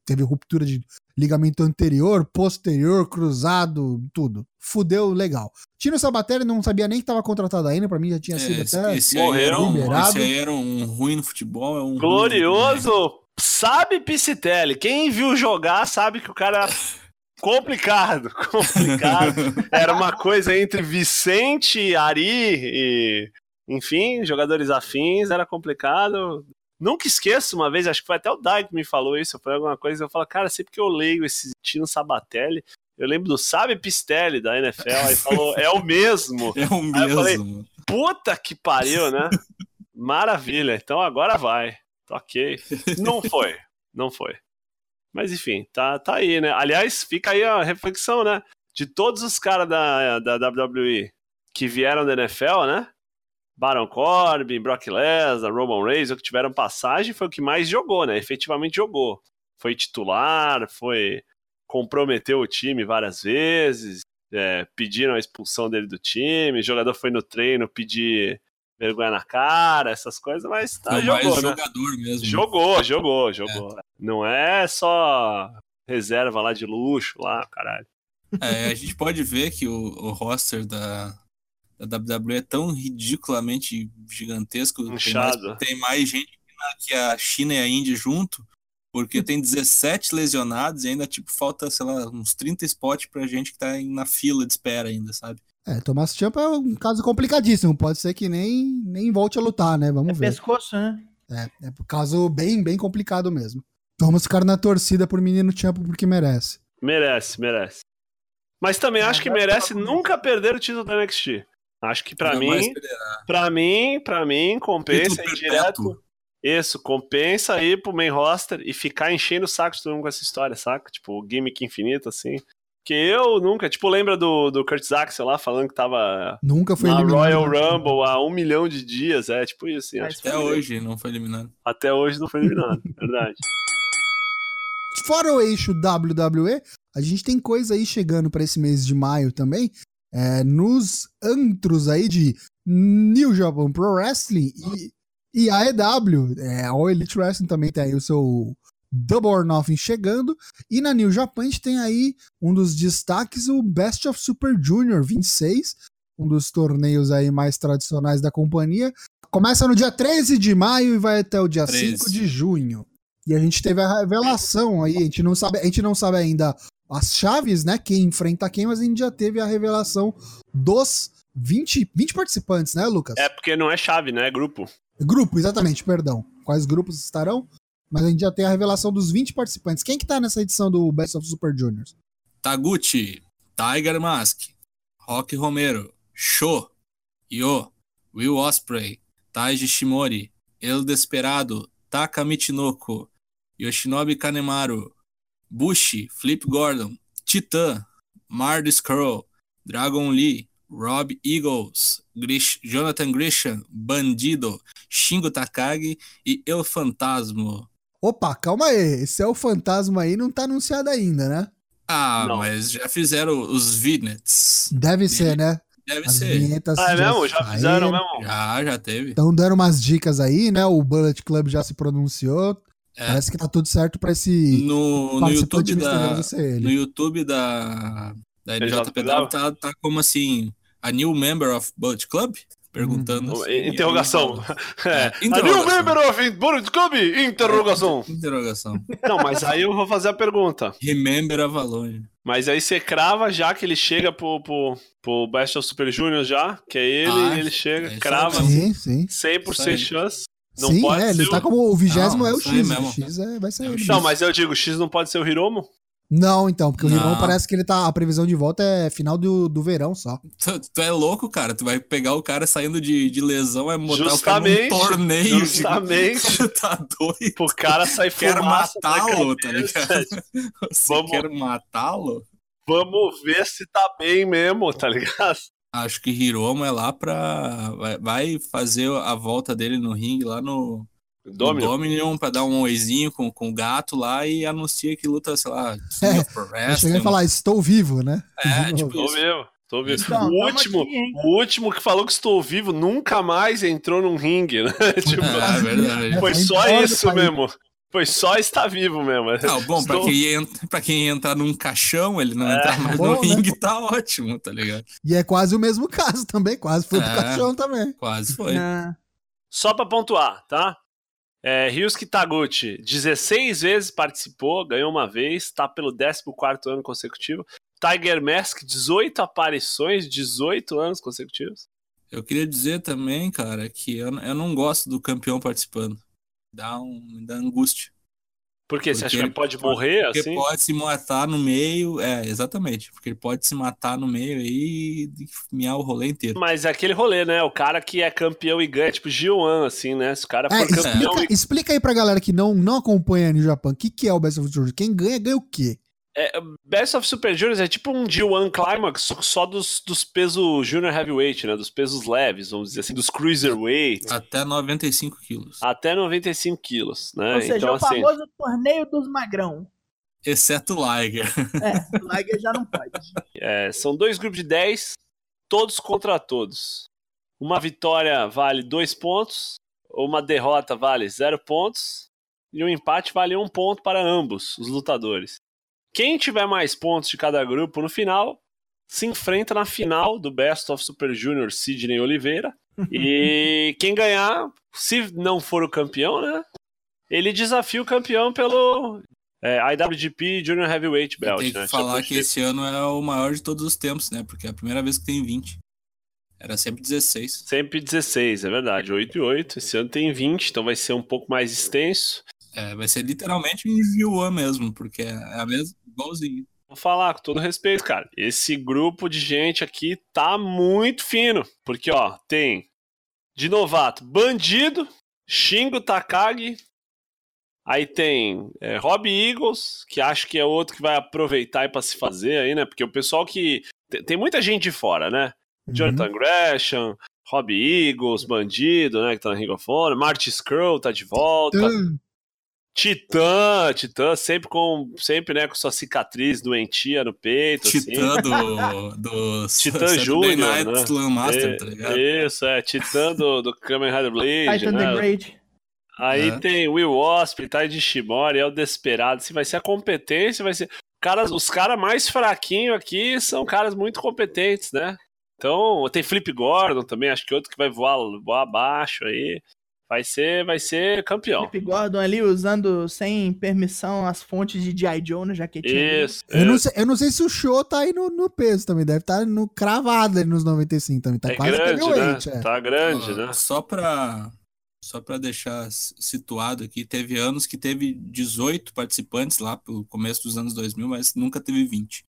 Teve ruptura de ligamento anterior, posterior, cruzado, tudo. Fudeu legal. Tino Sabatelli não sabia nem que tava contratado ainda. Pra mim já tinha É, sido esse, até. esse um, liberado. esse aí era um ruim no futebol. É um ruim Glorioso, sabe Piscitelli. Quem viu jogar sabe que o cara era complicado, *laughs* complicado. Era uma coisa entre Vicente, Ari e, enfim, jogadores afins, era complicado. Nunca esqueço uma vez, acho que foi até o Dai que me falou isso, foi alguma coisa, eu falo, cara, sempre que eu leio esse Tino Sabatelli, eu lembro do Sabe Pistelli da NFL, aí falou, é o mesmo. *laughs* É o Aí eu falei, mesmo. Puta que pariu, né? *laughs* Maravilha. Então agora vai. Ok. Não foi. Não foi. Mas enfim, tá, tá aí, né? Aliás, fica aí a reflexão, né? de todos os caras da, da WWE que vieram da NFL, né? Baron Corbin, Brock Lesnar, Roman Reigns, o que tiveram passagem, foi o que mais jogou, né? Efetivamente jogou. Foi titular, foi comprometeu o time várias vezes, é, pediram a expulsão dele do time, o jogador foi no treino pedir vergonha na cara, essas coisas, mas tá, Foi jogou, né? jogador mesmo. Jogou, jogou, jogou. Não é só reserva lá de luxo, lá, caralho. É, a gente pode ver que o, o roster da, da WWE é tão ridiculamente gigantesco. Tem mais, Inchado. tem mais gente que a China e a Índia junto, porque tem 17 lesionados e ainda, tipo, falta, sei lá, uns 30 spots pra gente que tá em- na fila de espera ainda, sabe? É, Thomas Champa é um caso complicadíssimo. Pode ser que nem, nem volte a lutar, né? Vamos É ver. pescoço, né? É, é um caso bem, bem complicado mesmo. Vamos ficar na torcida por menino Champa porque merece. Merece, merece. Mas também Ah, acho que merece nunca perder o título da NXT. Acho que pra Jamais mim, perderá. pra mim, pra mim, compensa ir direto. Isso, compensa ir pro main roster e ficar enchendo o saco de todo mundo com essa história, saca? Tipo, gimmick infinito, assim. Porque eu nunca, tipo, lembra do, do Kurt Axel lá falando que tava Nunca foi na eliminado. Royal Rumble há um milhão de dias, é tipo isso, assim. Acho que Até hoje não foi eliminado. Até hoje não foi eliminado, *laughs* verdade. Fora o eixo WWE, a gente tem coisa aí chegando para esse mês de maio também. É, nos antros aí de New Japan Pro Wrestling e, e AEW. É, Elite Wrestling também tem aí o seu Double or Nothing chegando. E na New Japan a gente tem aí um dos destaques, o Best of Super Junior 26, um dos torneios aí mais tradicionais da companhia. Começa no dia 13 de maio e vai até o dia 13. 5 de junho. E a gente teve a revelação aí, a gente não sabe, a gente não sabe ainda as chaves, né? Quem enfrenta quem, mas a gente já teve a revelação dos 20, 20 participantes, né, Lucas? É porque não é chave, né? É grupo. Grupo, exatamente, perdão. Quais grupos estarão? Mas a gente já tem a revelação dos 20 participantes. Quem que tá nessa edição do Best of Super Juniors? Taguchi, Tiger Mask, Rock Romero, Sho, Yo, Will Osprey, Taiji Shimori, El Desperado, Taka Michinoko, Yoshinobu Kanemaru, Bushi, Flip Gordon, Titã, Mardu Skrull, Dragon Lee, Rob Eagles, Grish- Jonathan Grisham, Bandido, Shingo Takagi e El Fantasma. Opa, calma aí. Esse é o fantasma aí, não tá anunciado ainda, né? Ah, Não. mas já fizeram os Vignets. Deve ser, né? Deve As ser. vinhetas Ah, é mesmo? Já saíram. fizeram mesmo? Já, já teve. Estão dando umas dicas aí, né? O Bullet Club já se pronunciou. É. Parece que tá tudo certo pra esse No, no YouTube da, no YouTube da, da NJPW? Tá, tá como assim, a new member of Bullet Club? Perguntando. Uhum. assim, Interrogação. *laughs* É, É. A new interrogação. member of Bullet Club? Interrogação. Interrogação. Não, mas aí eu vou fazer a pergunta. Remember Avalon. Mas aí você crava já que ele chega pro, pro, pro Best of Super Junior já, que é ele, Ah, ele é chega, isso crava Sim, sim. 100% Isso aí. chance. Não sim, pode é, ele ser tá o- como o vigésimo é o aí X. mesmo. O X é, vai ser É o. Não, mas eu digo, o X não pode ser o Hiromo? Não, então, porque o Não. Hiromo parece que ele tá. A previsão de volta é final do, do verão só. Tu, tu é louco, cara. Tu vai pegar o cara saindo de, de lesão, vai botar Justamente, o cara num torneio. justamente. *laughs* tá doido. Pro cara sair Quer da matá-lo, tá ligado? *laughs* Você Vamos- quer matá-lo? Vamos ver se tá bem mesmo, tá ligado? Acho que Hiromo é lá pra. Vai, fazer a volta dele no ringue lá no, Domino. Dominion pra dar um oizinho com, com o gato lá e anuncia que luta, sei lá, King É, Wrestling. a falar, estou vivo, né? É, *laughs* tipo, novo. Tô vivo, tô vivo. Então, o, último, aqui, o último que falou que estou vivo nunca mais entrou num ringue, né? *laughs* tipo, É, verdade. *laughs* foi só isso mesmo. Foi só estar vivo mesmo. Não, bom, pra Estou- quem, entra, pra quem entrar num caixão, ele não É, entrar mais bom, no né? ringue, tá ótimo, tá ligado? E é quase o mesmo caso também, quase foi pro É. caixão também. Quase foi. Ah, Só pra pontuar, tá? É, Ryusuke Taguchi, 16 vezes participou, ganhou uma vez, tá pelo 14º ano consecutivo. Tiger Mask, 18 aparições, 18 anos consecutivos. Eu queria dizer também, cara, que eu, eu não gosto do campeão participando. Dá, um, me dá angústia. Por quê? Você Porque acha que ele pode morrer Porque assim? pode se matar no meio. É, exatamente. Porque ele pode se matar no meio aí e miar o rolê inteiro. Mas é aquele rolê, né? O cara que é campeão e ganha, tipo G1, assim, né? Se o cara for É, campeão explica, explica aí pra galera que não, não acompanha no Japão o que, que é o Best of Junior. Quem ganha, ganha o quê? É, Best of Super Juniors é tipo um G1 Climax só- dos, dos pesos Junior Heavyweight, né? Dos pesos leves, vamos dizer assim, dos Cruiserweight, Até 95 quilos. até 95 quilos, né? Ou seja, então, o assim, famoso torneio dos magrão. Exceto o Liger. É, o Liger já não pode. *laughs* é, são dois grupos de 10, todos contra todos. Uma vitória vale dois pontos, uma derrota vale zero pontos, e um empate vale um ponto para ambos os lutadores. Quem tiver mais pontos de cada grupo no final se enfrenta na final do Best of Super Junior Sidney Oliveira. E *laughs* quem ganhar, se não for o campeão, né? Ele desafia o campeão pelo é, IWGP Junior Heavyweight Belt. Tem que né? falar que esse ano é o maior de todos os tempos, né? Porque é a primeira vez que tem 20. Era sempre 16. Sempre 16, é verdade. 8 e 8. Esse ano tem 20, então vai ser um pouco mais extenso. É, vai ser literalmente um G1 mesmo, porque é a mesma, igualzinho. Vou falar com todo respeito, cara. Esse grupo de gente aqui tá muito fino. Porque, ó, tem de novato Bandido, Shingo Takagi. Aí tem é, Rob Eagles, que acho que é outro que vai aproveitar para se fazer aí, né? Porque o pessoal que. Tem, tem muita gente de fora, né? Uhum. Jonathan Gresham, Rob Eagles, Bandido, né? Que tá na Ring of Honor. Marty Skrull tá de volta. Então, Titã, Titã, sempre com, sempre, né, com sua cicatriz doentia no peito, assim. Titã do, *laughs* do Titã Júnior, né? Slam Master, É, tá ligado? Isso, é, Titã do, do Kamen Rider Blade, Titan the né? Great. Aí É. tem Will Osprey, Tai Shimori, é o Desperado, se vai ser a competência, vai ser... Caras, os caras mais fraquinhos aqui são caras muito competentes, né? Então, tem Flip Gordon também, acho que outro que vai voar, voar abaixo aí. Vai ser, vai ser campeão. Flip Gordon ali usando sem permissão as fontes de G.I. Joe na jaquetinha. Isso. eu, não sei, eu não sei se o show tá aí no, no peso também. Deve estar no cravado ali nos 95 também. Tá É quase grande, né? é. Tá grande, Ó, né? Só pra, só pra deixar situado aqui, teve anos que teve 18 participantes lá pelo começo dos anos 2000, mas nunca teve 20.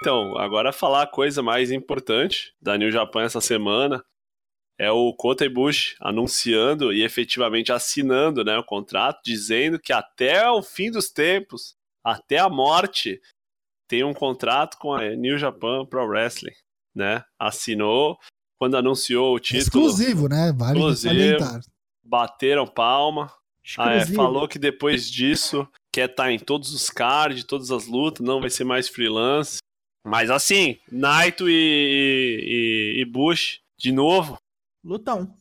Então, agora falar a coisa mais importante da New Japan essa semana é o Kota Ibushi anunciando e efetivamente assinando né, o contrato, dizendo que até o fim dos tempos, até a morte, tem um contrato com a New Japan Pro Wrestling, né? Assinou quando anunciou o título, Exclusivo, né? Vale Exclusivo. bateram palma, Ah, é, falou que depois disso quer estar em todos os cards, todas as lutas, não vai ser mais freelance. Mas assim, Naito e, e, e Bush, de novo, Lutão.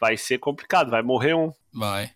vai ser complicado, vai morrer um. Vai.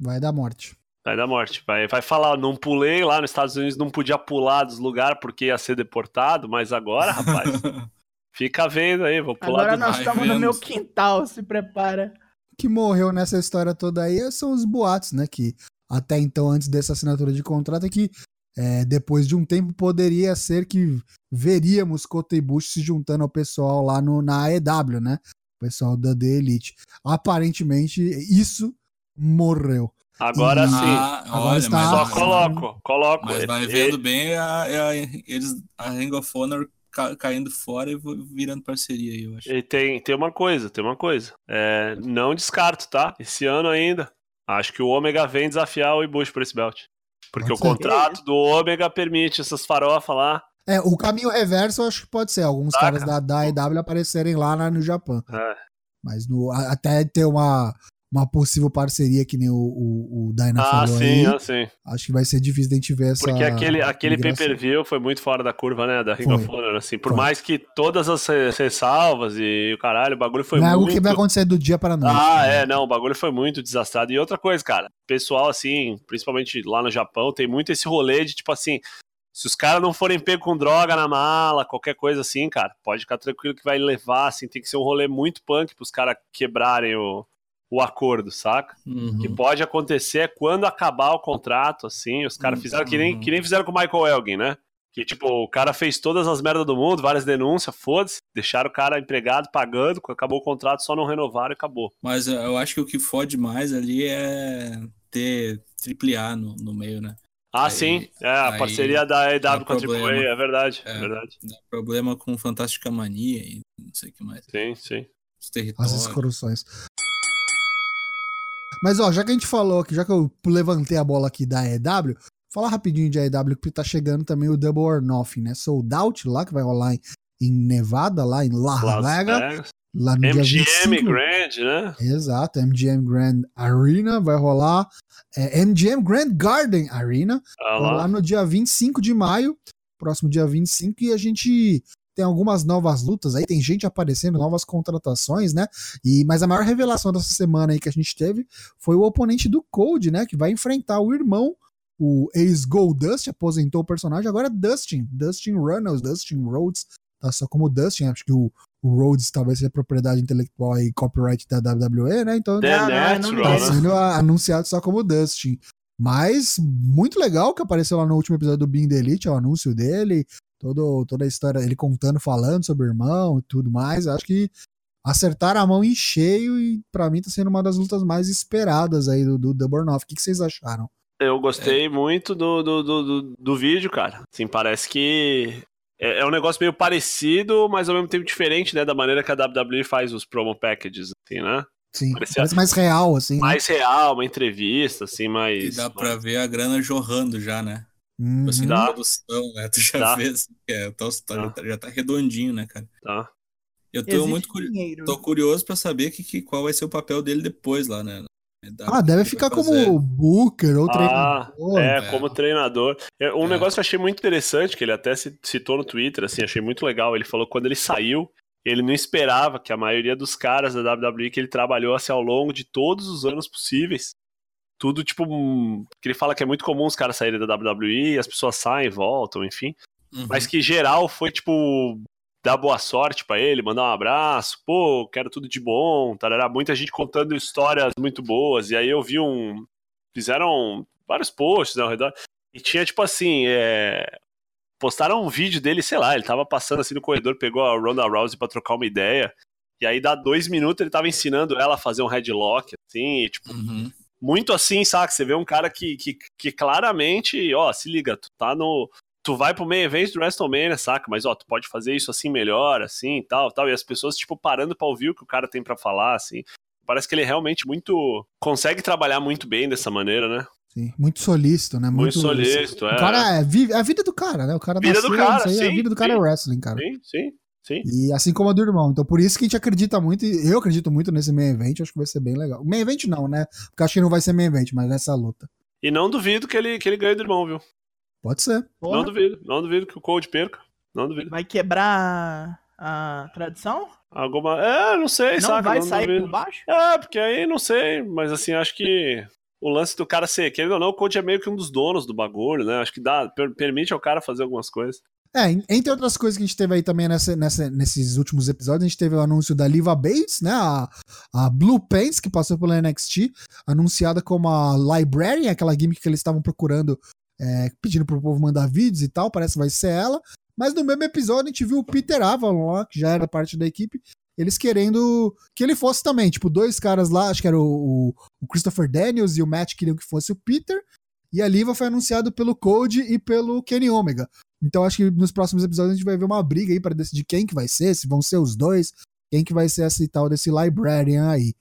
Vai dar morte. Vai dar morte. Vai, vai falar, não pulei lá nos Estados Unidos, não podia pular dos lugares porque ia ser deportado, mas agora, rapaz, *laughs* fica vendo aí, vou pular Agora do... nós estamos no meu quintal, se prepara. que morreu nessa história toda aí são os boatos, né? Que até então, antes dessa assinatura de contrato, é que é, depois de um tempo poderia ser que veríamos Kota Ibushi se juntando ao pessoal lá no, na AEW, né? O pessoal da The Elite. Aparentemente, isso morreu. Agora Ah, sim, agora olha, está- mas, só Ah, coloco, coloco. mas vai E- vendo bem a, a- eles, a Ring of Honor ca- caindo fora e virando parceria aí, eu acho. E tem, tem uma coisa, tem uma coisa. É, não descarto, tá? Esse ano ainda. Acho que o Ômega vem desafiar o Ibushi por esse belt. Porque Pode o ser. contrato do Ômega permite essas farofas lá. É, o caminho reverso eu acho que pode ser. Alguns caras da, da AEW aparecerem lá na- no Japão. É, Mas no, até ter uma, uma possível parceria que nem o, o, o Dyna ah, falou sim, aí, ah, sim. acho que vai ser difícil de a gente ver essa. Porque aquele, aquele pay-per-view foi muito fora da curva, né? Da Ring Foi. of Honor, assim. Por Foi. mais que todas as re- ressalvas e o caralho, o bagulho foi Não é algo muito... que vai acontecer do dia para a noite. Ah, né? é, não, o bagulho foi muito desastrado. E outra coisa, cara, pessoal, assim, principalmente lá no Japão, tem muito esse rolê de, tipo assim, se os caras não forem pegos com droga na mala, qualquer coisa assim, cara, pode ficar tranquilo que vai levar, assim, tem que ser um rolê muito punk pros caras quebrarem o, o acordo, saca? Uhum. O que pode acontecer é quando acabar o contrato, assim, os caras fizeram que nem, Uhum. que nem fizeram com o Michael Elgin, né? Que, tipo, o cara fez todas as merdas do mundo, várias denúncias, foda-se, deixaram o cara empregado, pagando, acabou o contrato, só não renovaram e acabou. Mas eu- acho que o que fode mais ali é ter AAA no, no meio, né? Ah, Aí- sim, é, a parceria da AEW dá com a. AAA, é verdade, é, É. verdade. Dá problema com Fantástica Mania e não sei o que mais. Sim, sim. Os As territórios. escorções. Mas, ó, já que a gente falou aqui, já que eu levantei a bola aqui da EW, falar rapidinho de AEW, que tá chegando também o Double or Nothing, né? Sold Out lá, que vai rolar em, em Nevada, lá em Las Las Vegas. Vegas. Lá no dia MGM 25. Grand, né? Exato, MGM Grand Arena vai rolar. É, MGM Grand Garden Arena vai rolar lá. no dia 25 de maio, próximo dia 25, e a gente tem algumas novas lutas aí, tem gente aparecendo, novas contratações, né? E, mas a maior revelação dessa semana aí que a gente teve foi o oponente do Cold, né? Que vai enfrentar o irmão, o ex-Goldust, aposentou o personagem, agora é Dustin, Dustin Runnels, Dustin Rhodes, tá só como Dustin, acho que o Rhodes talvez seja propriedade intelectual e copyright da WWE, né? Então The Não, é Natural, tá né? sendo anunciado só como Dustin. Mas muito legal que apareceu lá no último episódio do Being the Elite, o anúncio dele, todo, toda a história, ele contando, falando sobre o irmão e tudo mais. Acho que acertaram a mão em cheio e pra mim tá sendo uma das lutas mais esperadas aí do, do Nothing. O que, que vocês acharam? Eu gostei muito do, do, do, do, do vídeo, cara. Assim, parece que é, é um negócio meio parecido, mas ao mesmo tempo diferente, né? Da maneira que a WWE faz os promo packages, assim, né? Sim, Parecia- parece mais real, assim. né? Mais real, uma entrevista, assim, E mais. dá pra ver a grana jorrando já, né? Uhum. Assim, Dá. na produção, né? Tu já Dá. vê assim, é, tá- tá- já, tá, já tá redondinho, né, cara? Tá. Eu tô Existe muito curioso. dinheiro. Tô curioso pra saber que, que- qual vai ser o papel dele depois lá, né? Ah, deve ficar como Booker ou Ah, treinador. É, é. como treinador. É, Um É. negócio que eu achei muito interessante, que ele até ci- citou no Twitter, assim, achei muito legal. Ele falou que quando ele saiu, ele não esperava que a maioria dos caras da WWE que ele trabalhou assim, ao longo de todos os anos possíveis. Tudo, tipo, que ele fala que é muito comum os caras saírem da WWE, as pessoas saem, voltam, enfim. Uhum. Mas que geral foi, tipo, dar boa sorte pra ele, mandar um abraço, pô, quero tudo de bom, tarará. Muita gente contando histórias muito boas. E aí eu vi um. Fizeram vários posts ao redor. E tinha, tipo assim, é, postaram um vídeo dele, sei lá, ele tava passando assim no corredor, pegou a Ronda Rousey pra trocar uma ideia. E aí, dá dois minutos, ele tava ensinando ela a fazer um headlock, assim, e, tipo, Uhum. muito assim, saca? Você vê um cara que, que, que claramente, ó, se liga, tu tá no. Tu vai pro meio evento do WrestleMania, saca? Mas, ó, tu pode fazer isso assim melhor, assim, tal, tal. E as pessoas, tipo, parando pra ouvir o que o cara tem pra falar, assim. Parece que ele realmente muito. consegue trabalhar muito bem dessa maneira, né? Sim, muito solícito, né? Muito, solícito, é. O cara é, vive, é a vida do cara, né? O cara Vida do cara, isso aí, A sim, vida do cara sim. é wrestling, cara. Sim, sim, sim. E assim como a do irmão. Então por isso que a gente acredita muito, e eu acredito muito nesse main event, acho que vai ser bem legal. Main event não, né? Porque acho que não vai ser main event, mas nessa luta. E não duvido que ele, que ele ganhe do irmão, viu? Pode ser. Porra, Não duvido. Não duvido que o Cold perca. Não duvido. vai quebrar a tradição? Alguma. É, não sei, Não saca? vai não sair duvido. por baixo? É, porque aí não sei, mas assim, acho que o lance do cara ser, querendo ou não, o coach é meio que um dos donos do bagulho, né? Acho que dá, per- permite ao cara fazer algumas coisas. É, en- entre outras coisas que a gente teve aí também nessa, nessa- nesses últimos episódios, a gente teve o anúncio da Liva Bates, né? A, a Blue Pants, que passou pela NXT, anunciada como a Librarian, aquela gimmick que eles estavam procurando, é, pedindo pro povo mandar vídeos e tal, parece que vai ser ela. Mas no mesmo episódio a gente viu o Peter Avalon lá, que já era parte da equipe, eles querendo que ele fosse também. Tipo, dois caras lá, acho que era o, o- Christopher Daniels e o Matt queriam que fosse o Peter. E a Liva foi anunciado pelo Code e pelo Kenny Omega. Então acho que nos próximos episódios a gente vai ver uma briga aí para decidir quem que vai ser, se vão ser os dois, quem que vai ser esse tal desse Librarian aí.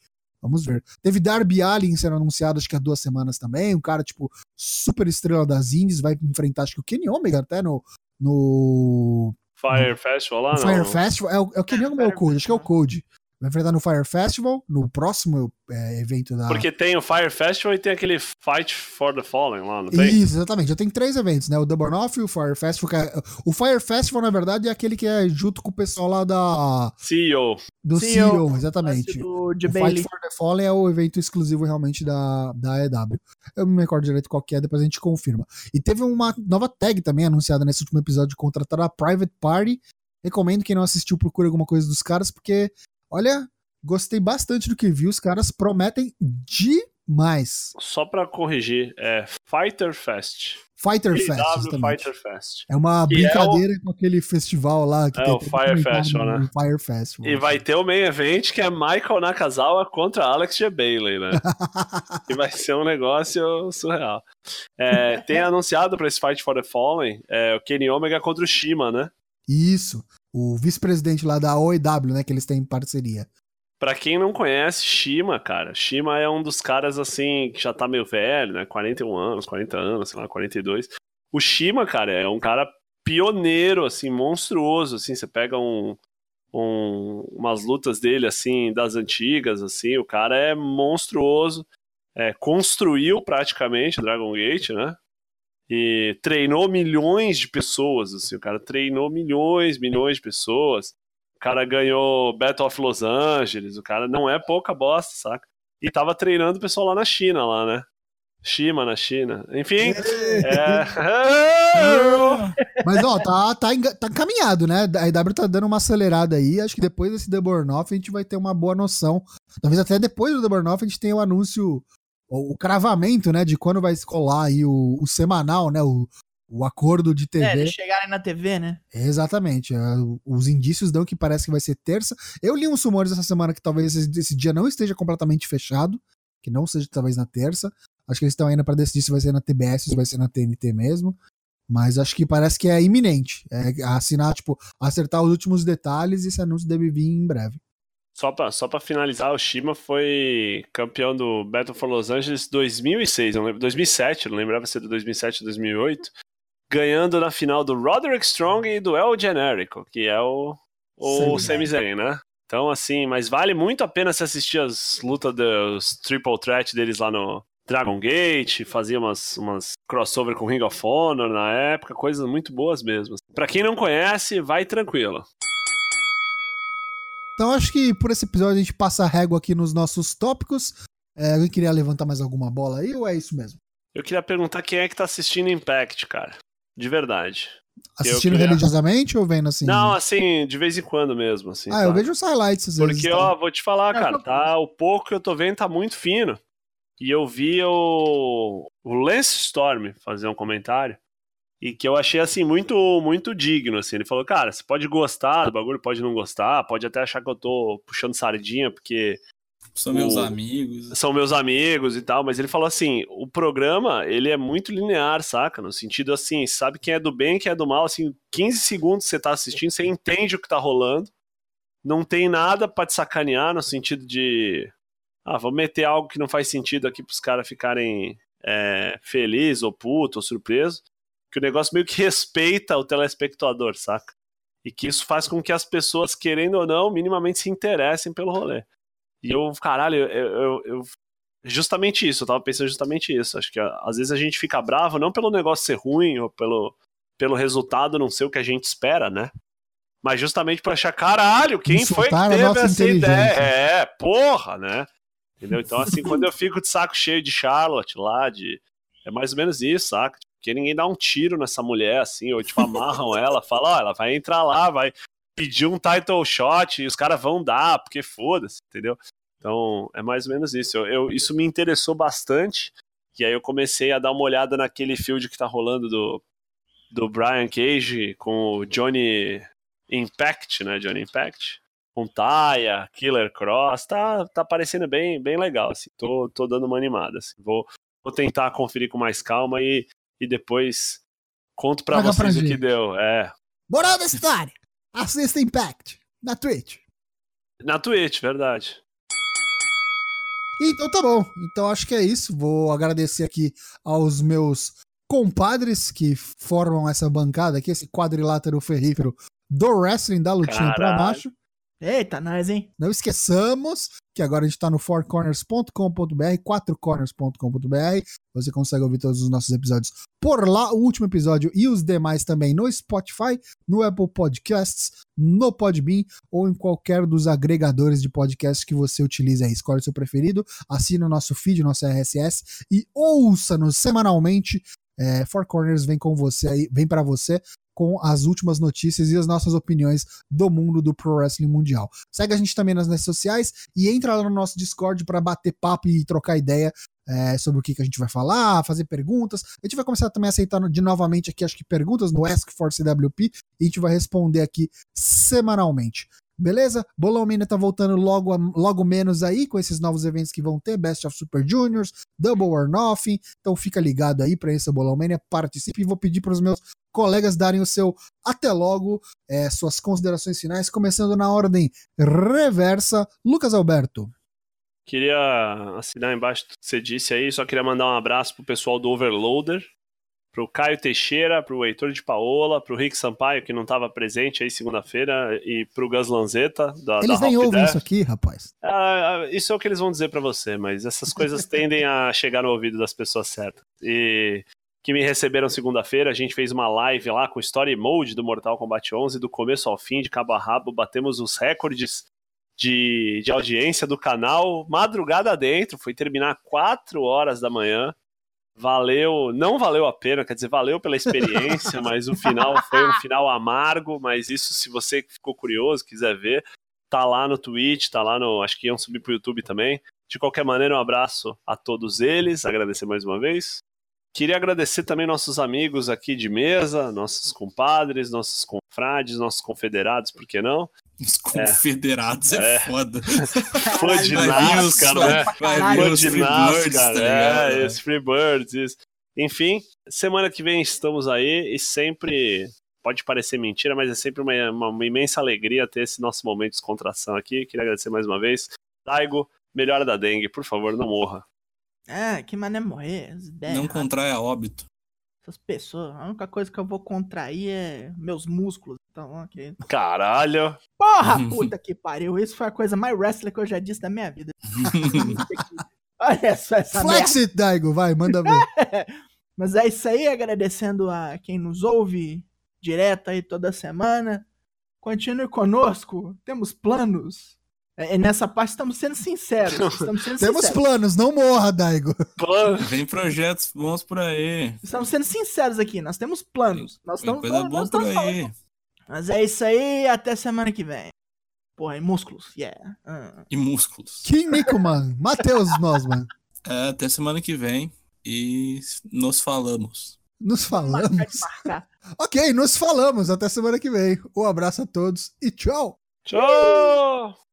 Vamos ver. Teve Darby Allin sendo anunciado acho que há duas semanas também, um cara tipo super estrela das indies, vai enfrentar acho que o Kenny Omega até no no, Fire Festival lá, no não. Fire Festival. É o, é o Kenny Omega ou é o Code? Acho que é o Code. Vai enfrentar no Fire Festival, no próximo é, evento da. Porque tem o Fire Festival e tem aquele Fight for the Fallen lá, não tem? Isso, exatamente. Já tem três eventos, né? O Double Off e o Fire Festival. que é- O Fire Festival, na verdade, é aquele que é junto com o pessoal lá da, CEO. do CEO, CEO, exatamente. Do de O Fight Bailey. for the Fallen é o evento exclusivo realmente da, da AEW. Eu não me recordo direito qual que é, depois a gente confirma. E teve uma nova tag também anunciada nesse último episódio de contratar a Private Party. Recomendo quem não assistiu, procure alguma coisa dos caras, porque, olha, gostei bastante do que vi. Os caras prometem demais. Só pra corrigir, é Fighter Fest. Fighter Fest. Fighter Fest. É uma Que é brincadeira com aquele festival lá que É, tem o Fire Festival, né? Fire Festival. E vai ter o main event que é Michael Nakazawa contra Alex G. Bailey, né? *laughs* que vai ser um negócio surreal. É, tem anunciado pra esse Fight for the Fallen é, o Kenny Omega contra o Shima, né? Isso. O vice-presidente lá da OEW, né? Que eles têm parceria. Pra quem não conhece, Shima, cara, Shima é um dos caras assim que já tá meio velho, né? 41 anos, 40 anos, sei lá, 42. O Shima, cara, é um cara pioneiro, assim, monstruoso, assim, você pega um, um, umas lutas dele, assim, das antigas, assim, o cara é monstruoso, é, construiu praticamente Dragon Gate, né? E treinou milhões de pessoas, assim, o cara treinou milhões, milhões de pessoas. O cara ganhou Battle of Los Angeles, o cara não é pouca bosta, saca? E tava treinando o pessoal lá na China, lá, né? Shima na China. Enfim. é... *laughs* Mas, ó, tá, tá, tá encaminhado, né? A IW tá dando uma acelerada aí. Acho que depois desse The Burn Off a gente vai ter uma boa noção. Talvez até depois do The Burn Off a gente tenha o anúncio, o, cravamento, né? De quando vai rolar aí o, o semanal, né? O, o acordo de TV. É, eles chegarem na TV, né? Exatamente. É, os indícios dão que parece que vai ser terça. Eu li uns rumores essa semana que talvez esse, dia não esteja completamente fechado, que não seja talvez na terça. Acho que eles estão ainda para decidir se vai ser na TBS se vai ser na TNT mesmo. Mas acho que parece que é iminente. É assinar, tipo, acertar os últimos detalhes e esse anúncio deve vir em breve. Só pra, só pra finalizar, o Shima foi campeão do Battle for Los Angeles 2006, não lembro, 2007, não lembrava se era 2007 ou 2008, ganhando na final do Roderick Strong e do El Generico, que é o, o Sami Zayn, né? Então, assim, mas vale muito a pena se assistir as lutas dos Triple Threat deles lá no, Dragon Gate, fazia umas, umas crossover com Ring of Honor na época, coisas muito boas mesmo. Para quem não conhece, vai tranquilo. Então acho que por esse episódio a gente passa a régua aqui nos nossos tópicos. É, alguém queria levantar mais alguma bola aí ou é isso mesmo? Eu queria perguntar quem é que tá assistindo Impact, cara. De verdade. Assistindo queria... religiosamente ou vendo assim? Não, assim, de vez em quando mesmo. Assim, ah, tá? eu vejo os highlights às Porque, vezes, ó, tá? vou te falar, cara, tá, o pouco que eu tô vendo tá muito fino e eu vi o, o Lance Storm fazer um comentário e que eu achei assim muito muito digno assim. Ele falou: "Cara, você pode gostar do bagulho, pode não gostar, pode até achar que eu tô puxando sardinha porque são o... meus amigos. São meus amigos e tal, mas ele falou assim: o programa, ele é muito linear, saca? No sentido assim, sabe quem é do bem, quem é do mal, assim, 15 segundos você tá assistindo, você entende o que tá rolando. Não tem nada para te sacanear no sentido de ah, vamos meter algo que não faz sentido aqui para os caras ficarem é, felizes ou putos ou surpresos, que o negócio meio que *laughs* respeita o telespectador, saca? E que isso faz com que as pessoas, querendo ou não, minimamente se interessem pelo rolê. E eu, caralho, eu, eu, eu justamente isso, eu tava pensando justamente isso. Acho que às vezes a gente fica bravo não pelo negócio ser ruim ou pelo, pelo resultado não ser o que a gente espera, né? Mas justamente por achar, caralho, quem foi que teve essa ideia? É, porra, né? Entendeu? Então, assim, quando eu fico de saco cheio de Charlotte lá, de. É mais ou menos isso, saca? Porque ninguém dá um tiro nessa mulher, assim, ou tipo, amarram *laughs* ela, fala, ó, ela vai entrar lá, vai pedir um title shot e os caras vão dar, porque foda-se, entendeu? Então, é mais ou menos isso. Eu, eu, isso me interessou bastante. E aí eu comecei a dar uma olhada naquele field que tá rolando do, do Brian Cage com o Johnny Impact, né? Johnny Impact com Taya, Killer Cross, tá, tá parecendo bem, bem legal, assim. Tô, tô dando uma animada, assim. Vou, vou tentar conferir com mais calma e, e depois conto pra Paga vocês pra o que deu. É. Moral da história! *laughs* Assista Impact na Twitch. Na Twitch, verdade. Então tá bom. Então acho que é isso. Vou agradecer aqui aos meus compadres que formam essa bancada aqui, esse quadrilátero ferrífero do wrestling da lutinha Caralho. pra baixo. Eita, nós, hein? Não esqueçamos que agora a gente está no fourcorners.com.br, quatrocorners.com.br. Você consegue ouvir todos os nossos episódios por lá, o último episódio e os demais também no Spotify, no Apple Podcasts, no Podbean ou em qualquer dos agregadores de podcasts que você utiliza aí. Escolhe o seu preferido, assina o nosso feed, nosso RSS e ouça-nos semanalmente. É, Four Corners vem com você aí, vem para você com as últimas notícias e as nossas opiniões do mundo do Pro Wrestling Mundial. Segue a gente também nas redes sociais e entra lá no nosso Discord para bater papo e trocar ideia é, sobre o que, que a gente vai falar, fazer perguntas. A gente vai começar também a aceitar de novamente aqui, acho que perguntas no Ask for CWP e a gente vai responder aqui semanalmente. Beleza? Bolão Mania tá voltando logo, logo menos aí com esses novos eventos que vão ter, Best of Super Juniors, Double or Nothing. Então fica ligado aí para esse Bolão participe e vou pedir para os meus colegas darem o seu até logo, é, suas considerações finais, começando na ordem reversa. Lucas Alberto. Queria assinar embaixo do que você disse aí, só queria mandar um abraço pro pessoal do Overloader, pro Caio Teixeira, pro Heitor de Paola, pro Rick Sampaio, que não estava presente aí segunda-feira, e pro Gus Lanzetta, da, Eles da nem Hop ouvem Death. isso aqui, rapaz. Ah, isso é o que eles vão dizer pra você, mas essas coisas *laughs* tendem a chegar no ouvido das pessoas certas. E que me receberam segunda-feira, a gente fez uma live lá com Story Mode do Mortal Kombat 11, do começo ao fim, de cabo a rabo, batemos os recordes de, de audiência do canal, madrugada dentro, foi terminar 4 horas da manhã. Valeu, não valeu a pena, quer dizer, valeu pela experiência, *laughs* mas o final foi um final amargo, mas isso se você ficou curioso, quiser ver, tá lá no Twitch, tá lá no. Acho que iam subir pro YouTube também. De qualquer maneira, um abraço a todos eles, agradecer mais uma vez. Queria agradecer também nossos amigos aqui de mesa, nossos compadres, nossos confrades, nossos confederados, por que não? Os confederados é, É. foda. Fã de NASCAR, né? Fã de Freebirds, NASCAR, tá ligado? é, os Freebirds, isso. Enfim, semana que vem estamos aí e sempre, pode parecer mentira, mas é sempre uma, uma- uma imensa alegria ter esse nosso momento de descontração aqui. Queria agradecer mais uma vez. Daigo, melhora da dengue, por favor, não morra. É, que mané morrer. Não erradas. contrai a óbito. Essas pessoas. A única coisa que eu vou contrair é meus músculos. Então, ok. Caralho. Porra, *laughs* puta que pariu. Isso foi a coisa mais wrestler que eu já disse da minha vida. *laughs* *laughs* Olha só essa merda. Flex it, Daigo, vai, manda ver. Mas é isso aí, agradecendo a quem nos ouve direto aí toda semana. Continue conosco, temos planos. É, e nessa parte estamos sendo sinceros. Estamos sendo Temos sinceros. planos, não morra, Daigo. Plano. Vem projetos bons por aí. Estamos sendo sinceros aqui, nós temos planos. Nós Tem estamos, coisa nós boa por falando. aí. Mas é isso aí, até semana que vem. Porra, e músculos, yeah. Ah. E músculos. Kim Nicoman, Matheus Nosman. É, até semana que vem. E nos falamos. Nos Marcar falamos. marcar. Ok, nos falamos. Até semana que vem. Um abraço a todos e tchau. Tchau!